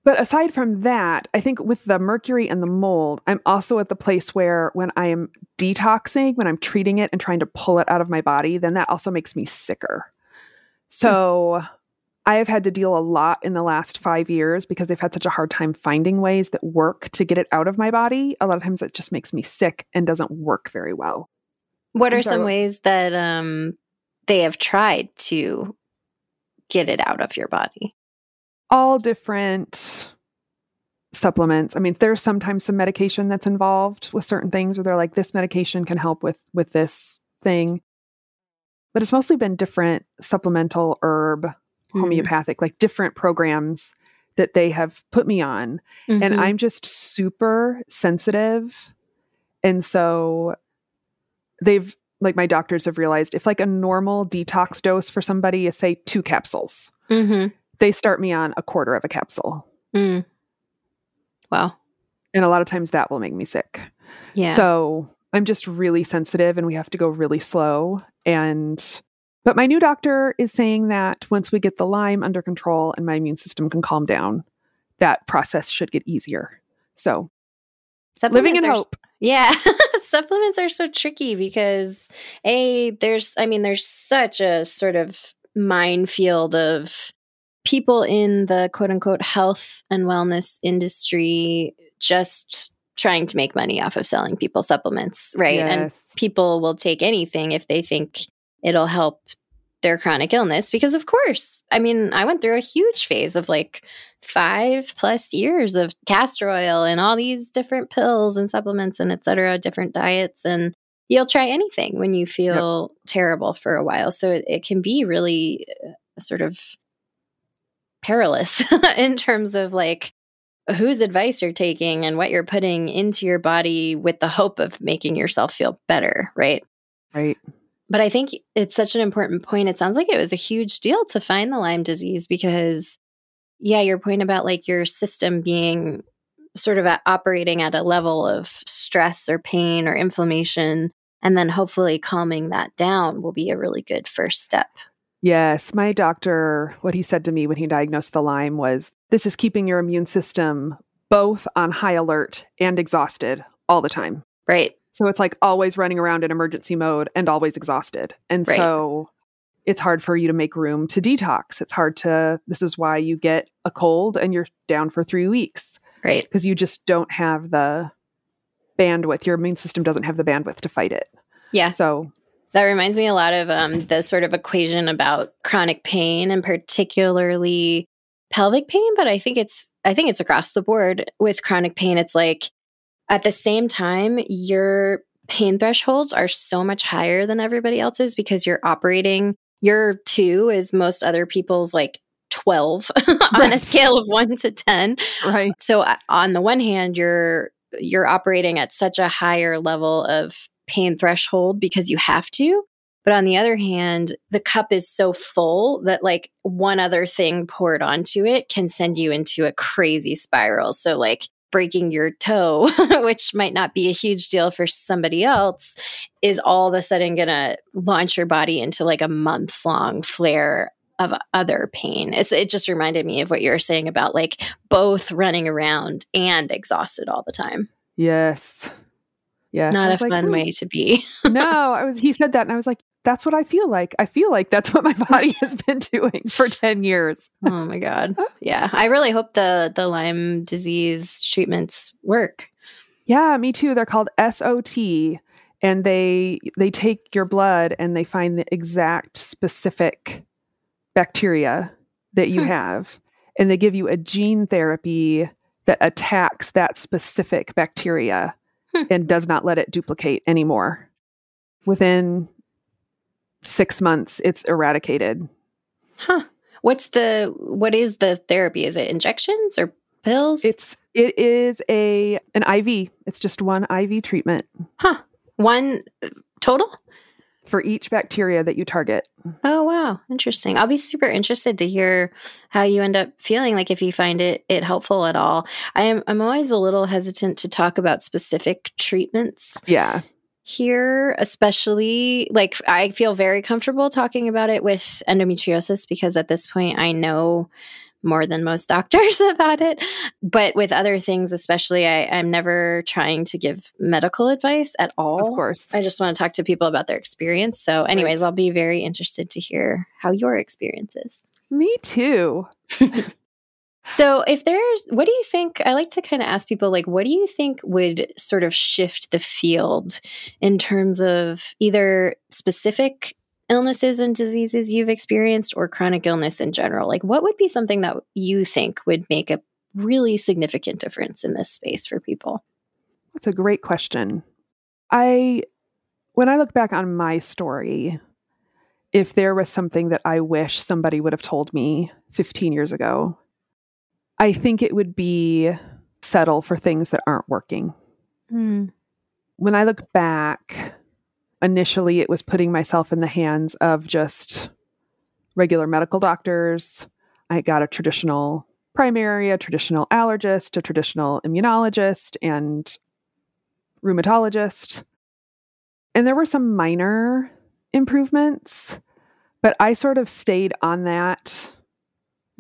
But aside from that, I think with the mercury and the mold, I'm also at the place where when I am detoxing, when I'm treating it and trying to pull it out of my body, then that also makes me sicker. So mm. I have had to deal a lot in the last five years because they've had such a hard time finding ways that work to get it out of my body. A lot of times it just makes me sick and doesn't work very well. What are some ways that um, they have tried to get it out of your body? All different supplements. I mean, there's sometimes some medication that's involved with certain things where they're like, this medication can help with with this thing. But it's mostly been different supplemental herb, mm-hmm. homeopathic, like different programs that they have put me on. Mm-hmm. And I'm just super sensitive. And so they've like my doctors have realized if like a normal detox dose for somebody is say two capsules. Mm-hmm they start me on a quarter of a capsule. Mm. Wow. And a lot of times that will make me sick. Yeah. So I'm just really sensitive and we have to go really slow. And, but my new doctor is saying that once we get the Lyme under control and my immune system can calm down, that process should get easier. So, living in hope. Yeah, supplements are so tricky because a there's I mean there's such a sort of minefield of people in the quote unquote health and wellness industry just trying to make money off of selling people supplements, right? And people will take anything if they think it'll help their chronic illness because of course i mean i went through a huge phase of like five plus years of castor oil and all these different pills and supplements and et cetera different diets and you'll try anything when you feel terrible for a while. So it, it can be really uh, sort of perilous in terms of like whose advice you're taking and what you're putting into your body with the hope of making yourself feel better right Right. but I think it's such an important point. It sounds like it was a huge deal to find the Lyme disease because, yeah, your point about like your system being sort of at, operating at a level of stress or pain or inflammation, and then hopefully calming that down will be a really good first step. Yes, my doctor, what he said to me when he diagnosed the Lyme was this is keeping your immune system both on high alert and exhausted all the time. Right. So it's like always running around in emergency mode and always exhausted. And Right. so it's hard for you to make room to detox. It's hard to, this is why you get a cold and you're down for three weeks Right. because you just don't have the bandwidth. Your immune system doesn't have the bandwidth to fight it. Yeah. So, That reminds me a lot of um, the sort of equation about chronic pain and particularly pelvic pain. But I think it's I think it's across the board with chronic pain. It's like at the same time your pain thresholds are so much higher than everybody else's because you're operating your two is most other people's like 12 on a scale of 1 to 10 right. so uh, on the one hand you're you're operating at such a higher level of pain threshold because you have to but on the other hand the cup is so full that like one other thing poured onto it can send you into a crazy spiral so like breaking your toe which might not be a huge deal for somebody else is all of a sudden going to launch your body into like a months long flare of other pain. It's, it just reminded me of what you were saying about like both running around and exhausted all the time. Yes. Yes. I Not a like, fun way to be. no, I was he said that and I was like, that's what I feel like. I feel like that's what my body has been doing for 10 years. oh my god. Yeah, I really hope the the Lyme disease treatments work. Yeah, me too. They're called SOT and they they take your blood and they find the exact specific bacteria that you Hmm. have and they give you a gene therapy that attacks that specific bacteria Hmm. and does not let it duplicate anymore. Within 6 months it's eradicated. Huh. What's the what is the therapy? Is it injections or pills? It's it is a an IV. It's just one IV treatment huh. One total? For each bacteria that you target. Oh wow, interesting. I'll be super interested to hear how you end up feeling like if you find it it helpful at all. I am I'm always a little hesitant to talk about specific treatments Yeah. here, especially like I feel very comfortable talking about it with endometriosis because at this point I know more than most doctors about it. But with other things, especially, I, I'm never trying to give medical advice at all. Of course. I just want to talk to people about their experience. So, anyways, Right. I'll be very interested to hear how your experience is. Me too. So, if there's, what do you think? I like to kind of ask people, like, what do you think would sort of shift the field in terms of either specific illnesses and diseases you've experienced or chronic illness in general? Like, what would be something that you think would make a really significant difference in this space for people? That's a great question. I when I look back on my story, if there was something that I wish somebody would have told me 15 years ago, I think it would be settle for things that aren't working. Hmm. When I look back, initially it was putting myself in the hands of just regular medical doctors. I got a traditional primary, a traditional allergist, a traditional immunologist, and rheumatologist. And there were some minor improvements, but I sort of stayed on that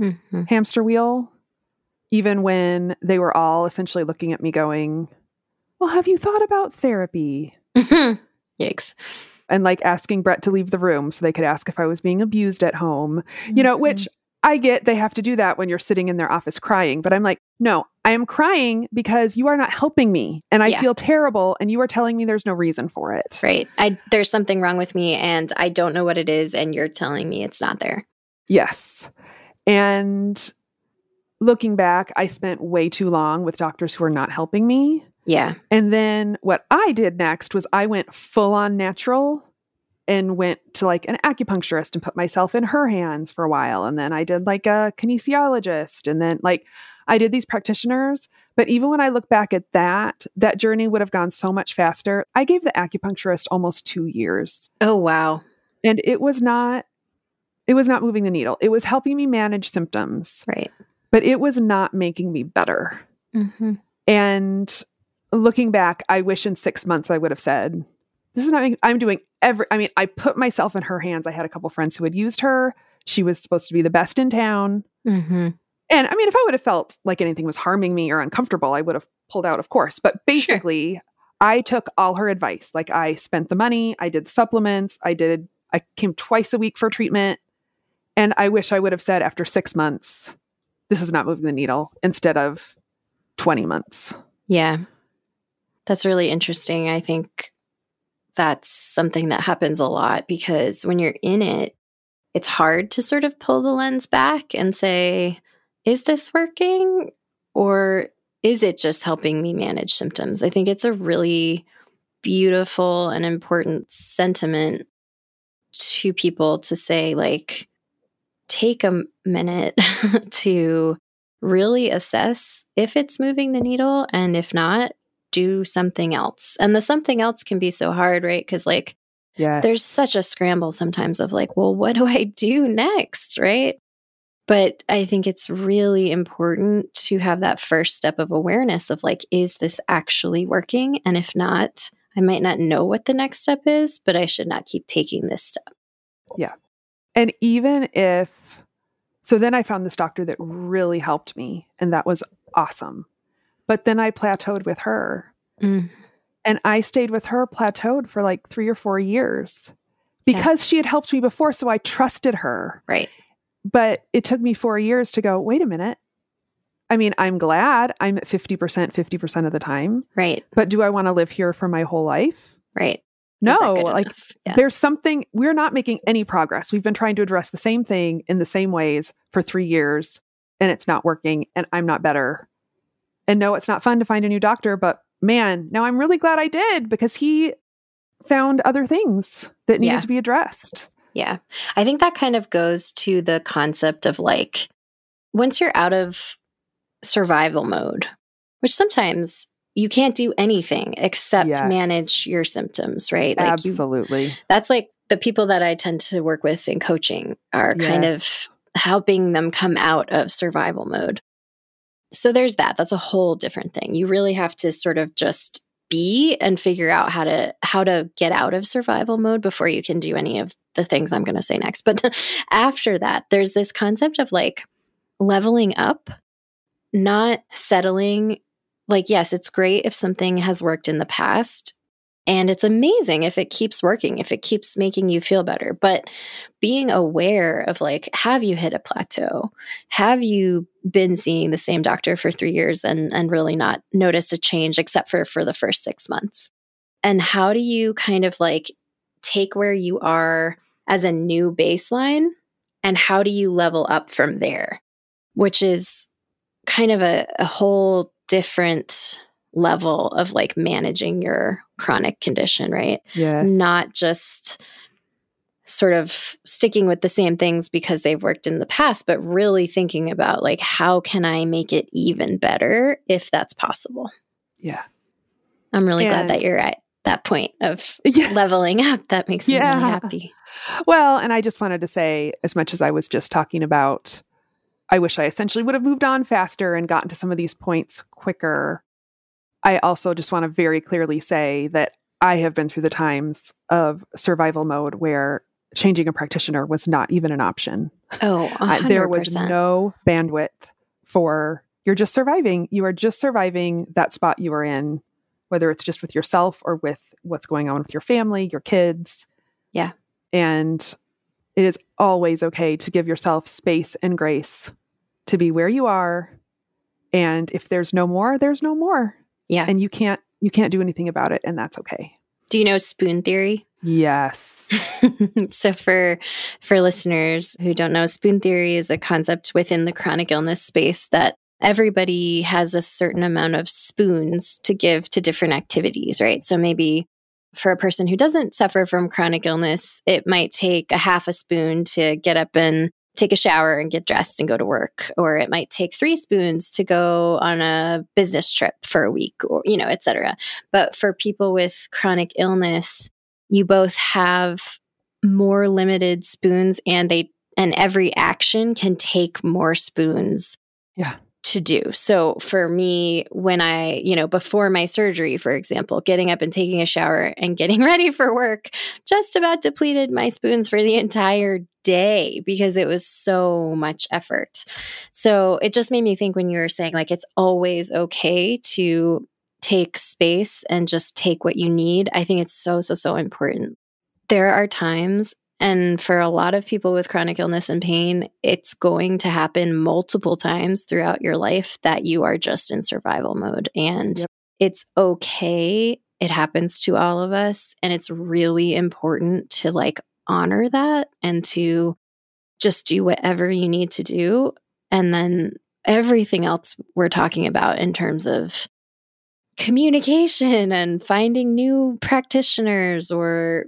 Mhm. hamster wheel. even when they were all essentially looking at me going, Well, have you thought about therapy? Yikes. And like asking Brett to leave the room so they could ask if I was being abused at home, you know, which mm-hmm. I get they have to do that when you're sitting in their office crying. But I'm like, no, I am crying because you are not helping me and I Yeah. feel terrible and you are telling me there's no reason for it. Right. I there's something wrong with me and I don't know what it is and you're telling me it's not there. Yes. And looking back, I spent way too long with doctors who are not helping me. Yeah. And then what I did next was I went full on natural and went to like an acupuncturist and put myself in her hands for a while. And then I did like a kinesiologist. And then like I did these practitioners. But even when I look back at that, that journey would have gone so much faster. I gave the acupuncturist almost two years Oh wow. and it was not it was not moving the needle it was helping me manage symptoms Right. but it was not making me better Mm-hmm. and looking back i wish in six months i would have said this is not i'm doing every i mean i put myself in her hands. I had a couple friends who had used her. She was supposed to be the best in town. Mm-hmm. and i mean if i would have felt like anything was harming me or uncomfortable i would have pulled out of course. But basically i took all her advice. Like i spent the money i did the supplements i did i came twice a week for treatment. And i wish i would have said after six months this is not moving the needle instead of 20 months. Yeah. That's really interesting. I think that's something that happens a lot because when you're in it, it's hard to sort of pull the lens back and say, is this working or is it just helping me manage symptoms? I think it's a really beautiful and important sentiment to people to say, like, take a minute to really assess if it's moving the needle and if not do something else. And the something else can be so hard right? Because like yes. there's such a scramble sometimes of like well what do i do next right? But i think it's really important to have that first step of awareness of like is this actually working? And if not i might not know what the next step is but i should not keep taking this step. Yeah. and even if so then i found this doctor that really helped me and that was awesome but then i plateaued with her Mm. And I stayed with her plateaued for like three or four years because she had helped me before. So I trusted her. right But it took me four years to go, wait a minute. I mean, I'm glad I'm at 50%, 50% of the time, right but do I want to live here for my whole life? right No, like yeah. there's something, we're not making any progress. We've been trying to address the same thing in the same ways for three years and it's not working and I'm not better. And no, it's not fun to find a new doctor, but man, now I'm really glad I did because he found other things that needed Yeah. to be addressed. Yeah. I think that kind of goes to the concept of like once you're out of survival mode, which sometimes you can't do anything except Yes. manage your symptoms, right? Like you Absolutely. that's like the people that I tend to work with in coaching are kind of helping them come out of survival mode. So there's that. That's a whole different thing. You really have to sort of just be and figure out how to how to get out of survival mode before you can do any of the things I'm going to say next. But after that, there's this concept of like leveling up, not settling. Like yes, it's great if something has worked in the past and it's amazing if it keeps working, if it keeps making you feel better. But being aware of like, have you hit a plateau? Have you been seeing the same doctor for three years and, and really not noticed a change except for for the first six months? And how do you kind of like take where you are as a new baseline and how do you level up from there? Which is kind of a, a whole different level of like managing your chronic condition, right? Yes. Not just sort of sticking with the same things because they've worked in the past, but really thinking about like, how can I make it even better if that's possible? Yeah. I'm really glad that you're at that point of Yeah. leveling up. That makes me Yeah. really happy. Well, and I just wanted to say, as much as I was just talking about, I wish I essentially would have moved on faster and gotten to some of these points quicker. I also just want to very clearly say that I have been through the times of survival mode where changing a practitioner was not even an option. Oh, there was no bandwidth for You're just surviving. You are just surviving that spot you are in, whether it's just with yourself or with what's going on with your family, your kids. Yeah. And it is always okay to give yourself space and grace to be where you are. And if there's no more, there's no more. Yeah. And you can't you can't do anything about it and that's okay. Do you know spoon theory? Yes. so for for listeners who don't know, spoon theory is a concept within the chronic illness space that everybody has a certain amount of spoons to give to different activities, right? So maybe for a person who doesn't suffer from chronic illness, it might take a half a spoon to get up and take a shower and get dressed and go to work or it might take three spoons to go on a business trip for a week or you know etc but for people with chronic illness you both have more limited spoons and they and every action can take more spoons. Yeah to do. So for me, when I, you know, before my surgery, for example, getting up and taking a shower and getting ready for work just about depleted my spoons for the entire day because it was so much effort. So it just made me think when you were saying like it's always okay to take space and just take what you need. I think it's so, so, so important. There are times and for a lot of people with chronic illness and pain, it's going to happen multiple times throughout your life that you are just in survival mode. And yep. it's okay. It happens to all of us. And it's really important to like honor that and to just do whatever you need to do. And then everything else we're talking about in terms of communication and finding new practitioners or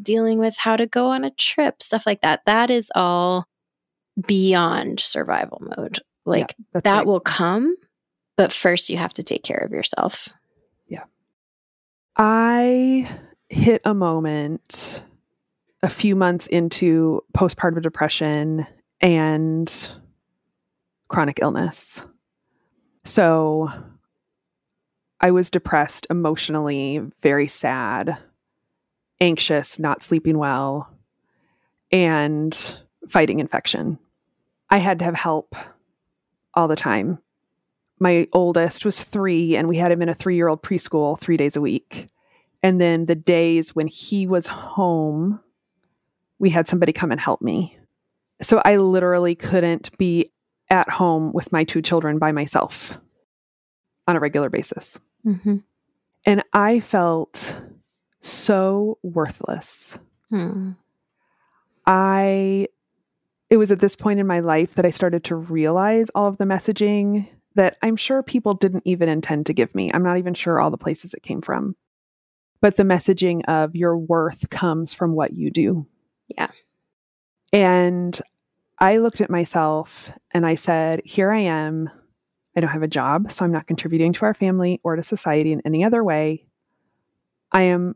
dealing with how to go on a trip, stuff like that. That is all beyond survival mode. Like yeah, that right. will come, but first you have to take care of yourself. Yeah. I hit a moment a few months into postpartum depression and chronic illness. So I was depressed emotionally, very sad anxious, not sleeping well, and fighting infection. I had to have help all the time. My oldest was three, and we had him in a three year old preschool three days a week. And then the days when he was home, we had somebody come and help me. So I literally couldn't be at home with my two children by myself on a regular basis. Mm-hmm. And I felt so worthless. Hmm. I, it was at this point in my life that I started to realize all of the messaging that I'm sure people didn't even intend to give me. I'm not even sure all the places it came from. But the messaging of your worth comes from what you do. Yeah. And I looked at myself and I said, Here I am. I don't have a job, so I'm not contributing to our family or to society in any other way. I am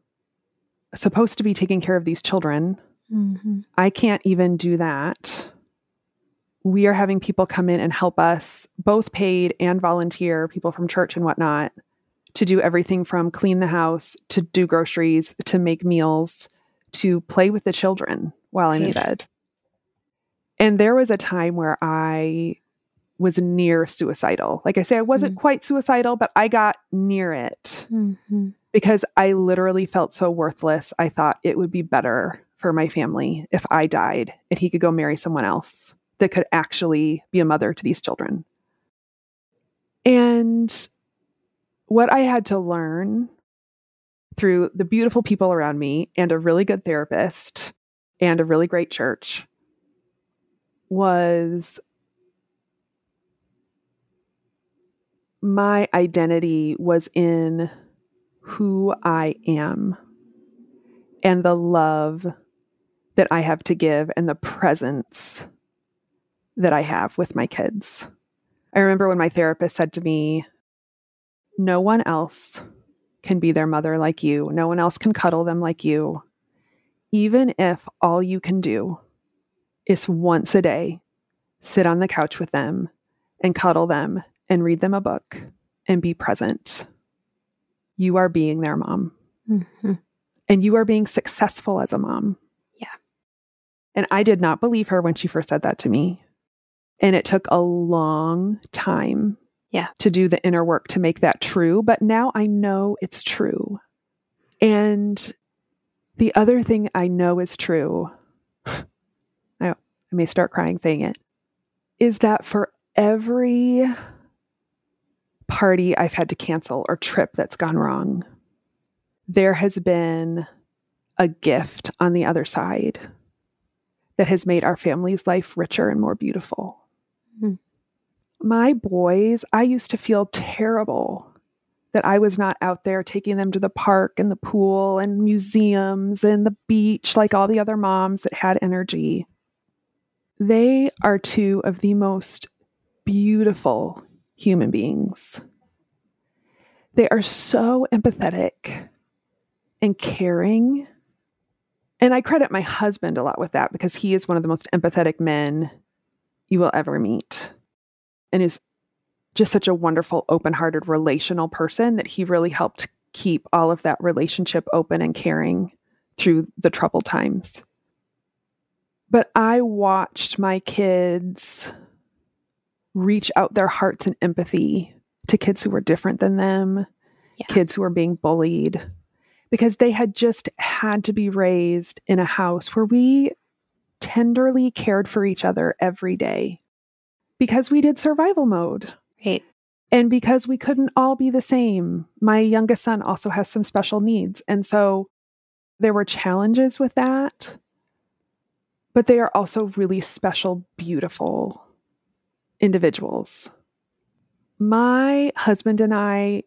supposed to be taking care of these children. Mm-hmm. I can't even do that. We are having people come in and help us, both paid and volunteer, people from church and whatnot, to do everything from clean the house to do groceries to make meals to play with the children while I'm in bed. And there was a time where I was near suicidal. Like I say, I wasn't mm-hmm. quite suicidal, but I got near it. Mm-hmm because I literally felt so worthless. I thought it would be better for my family if I died and he could go marry someone else that could actually be a mother to these children. And what I had to learn through the beautiful people around me and a really good therapist and a really great church was my identity was in who I am and the love that I have to give and the presence that I have with my kids. I remember when my therapist said to me, No one else can be their mother like you, no one else can cuddle them like you. Even if all you can do is once a day sit on the couch with them and cuddle them and read them a book and be present you are being their mom. Mm-hmm. And you are being successful as a mom. Yeah. And I did not believe her when she first said that to me. And it took a long time Yeah. to do the inner work to make that true. But now I know it's true. And the other thing I know is true, I, I may start crying saying it, is that for every party I've had to cancel or trip that's gone wrong, there has been a gift on the other side that has made our family's life richer and more beautiful. Hmm. My boys, I used to feel terrible that I was not out there taking them to the park and the pool and museums and the beach like all the other moms that had energy. They are two of the most beautiful human beings. They are so empathetic and caring. And I credit my husband a lot with that because he is one of the most empathetic men you will ever meet and is just such a wonderful, open hearted, relational person that he really helped keep all of that relationship open and caring through the troubled times. But I watched my kids reach out their hearts and empathy to kids who were different than them, Yeah. kids who were being bullied, because they had just had to be raised in a house where we tenderly cared for each other every day because we did survival mode. Right. And because we couldn't all be the same, my youngest son also has some special needs. And so there were challenges with that, but they are also really special, beautiful individuals. My husband and I,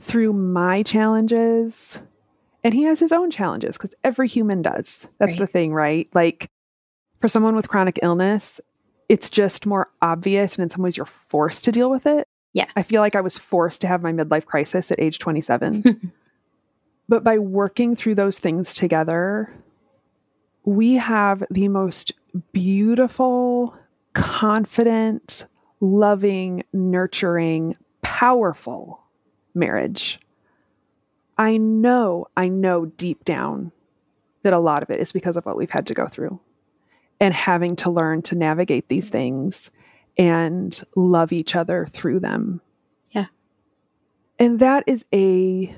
through my challenges, and he has his own challenges because every human does. That's Right. the thing, right? Like for someone with chronic illness, it's just more obvious and in some ways you're forced to deal with it. Yeah. I feel like I was forced to have my midlife crisis at age 27. but by working through those things together, we have the most beautiful, confident, loving, nurturing, powerful marriage. I know, I know deep down that a lot of it is because of what we've had to go through and having to learn to navigate these things and love each other through them. Yeah. And that is a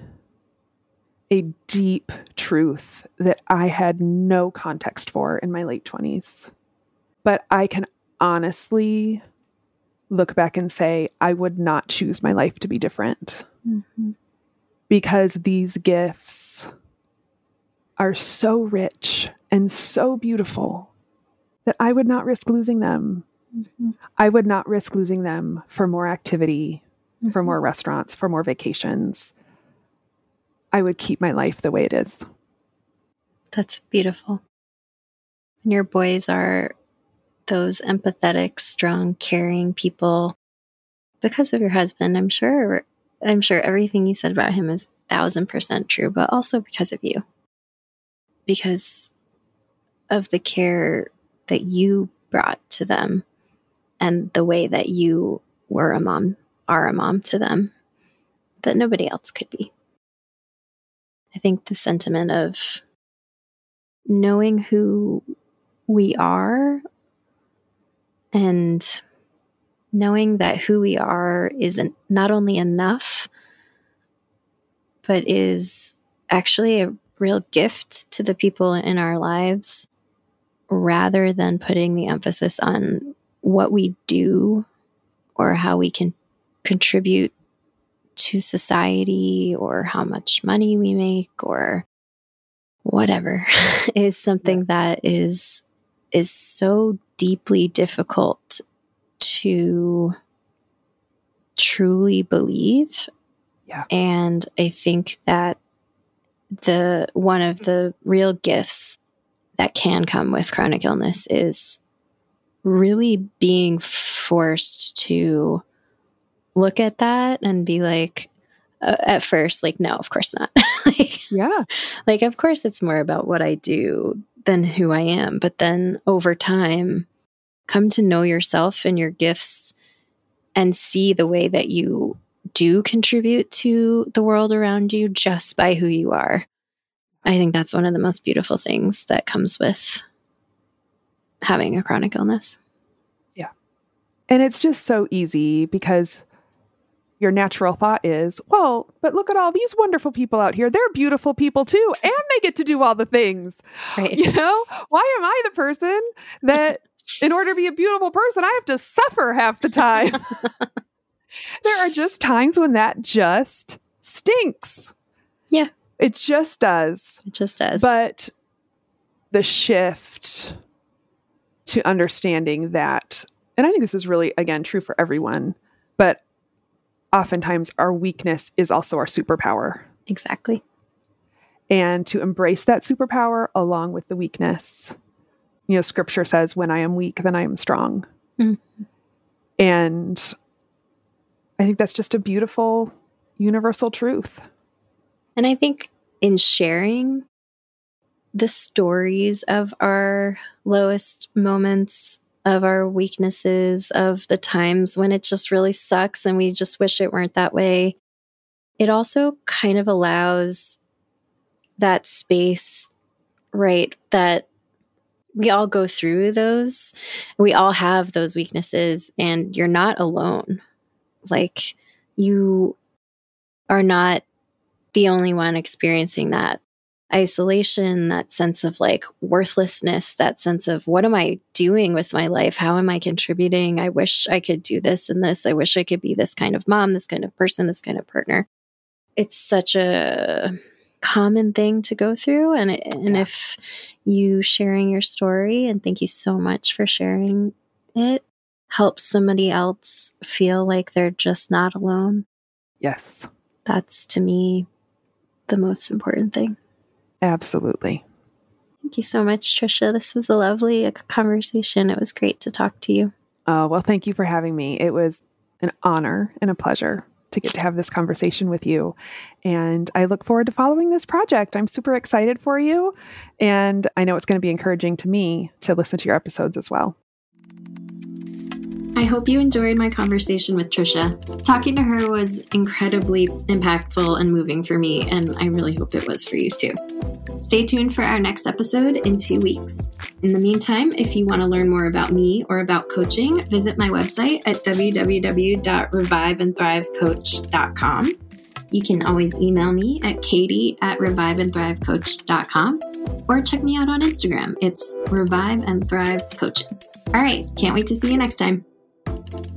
a deep truth that I had no context for in my late 20s. But I can honestly look back and say I would not choose my life to be different Mhm. because these gifts are so rich and so beautiful that I would not risk losing them. Mhm. I would not risk losing them for more activity, for Mhm. more restaurants, for more vacations. I would keep my life the way it is. That's beautiful. And your boys are those empathetic, strong, caring people because of your husband. I'm sure I'm sure everything you said about him is thousand percent true, but also because of you. Because of the care that you brought to them and the way that you were a mom, are a mom to them that nobody else could be. I think the sentiment of knowing who we are and knowing that who we are isn't not only enough but is actually a real gift to the people in our lives rather than putting the emphasis on what we do or how we can contribute to society or how much money we make or whatever is something that is is so deeply difficult to truly believe Yeah. and i think that the one of the real gifts that can come with chronic illness is really being forced to look at that and be like uh, at first like no of course not like, Yeah. like of course it's more about what i do than who i am but then over time come to know yourself and your gifts and see the way that you do contribute to the world around you just by who you are i think that's one of the most beautiful things that comes with having a chronic illness Yeah. And it's just so easy because your natural thought is, well, but look at all these wonderful people out here. They're beautiful people too, and they get to do all the things. Right. You know, why am I the person that, in order to be a beautiful person, I have to suffer half the time? there are just times when that just stinks. Yeah. It just does. It just does. But the shift to understanding that, and I think this is really, again, true for everyone, but oftentimes our weakness is also our superpower. exactly. And to embrace that superpower along with the weakness. You know, scripture says, when I am weak, then I am strong. Mhm. And I think that's just a beautiful universal truth. And I think in sharing the stories of our lowest moments, of our weaknesses, of the times when it just really sucks and we just wish it weren't that way, it also kind of allows that space, right? That we all go through those. We all have those weaknesses, and you're not alone. Like, you are not the only one experiencing that isolation, that sense of like worthlessness, that sense of what am I doing with my life? How am I contributing? I wish I could do this and this. I wish I could be this kind of mom, this kind of person, this kind of partner. It's such a common thing to go through and and Yeah. if you sharing your story and thank you so much for sharing it helps somebody else feel like they're just not alone Yes, that's to me the most important thing. Absolutely. Thank you so much, Tricia. This was a lovely uh, conversation. It was great to talk to you. Oh, well, thank you for having me. It was an honor and a pleasure to get to have this conversation with you. And I look forward to following this project. I'm super excited for you. And I know it's going to be encouraging to me to listen to your episodes as well. I hope you enjoyed my conversation with Tricia. Talking to her was incredibly impactful and moving for me, and I really hope it was for you too. Stay tuned for our next episode in two weeks. In the meantime, if you want to learn more about me or about coaching, visit my website at www.reviveandthrivecoach.com. You can always email me at katie at reviveandthrivecoach.com or check me out on Instagram. It's Revive and Thrive Coaching. All right, can't wait to see you next time. Thank you.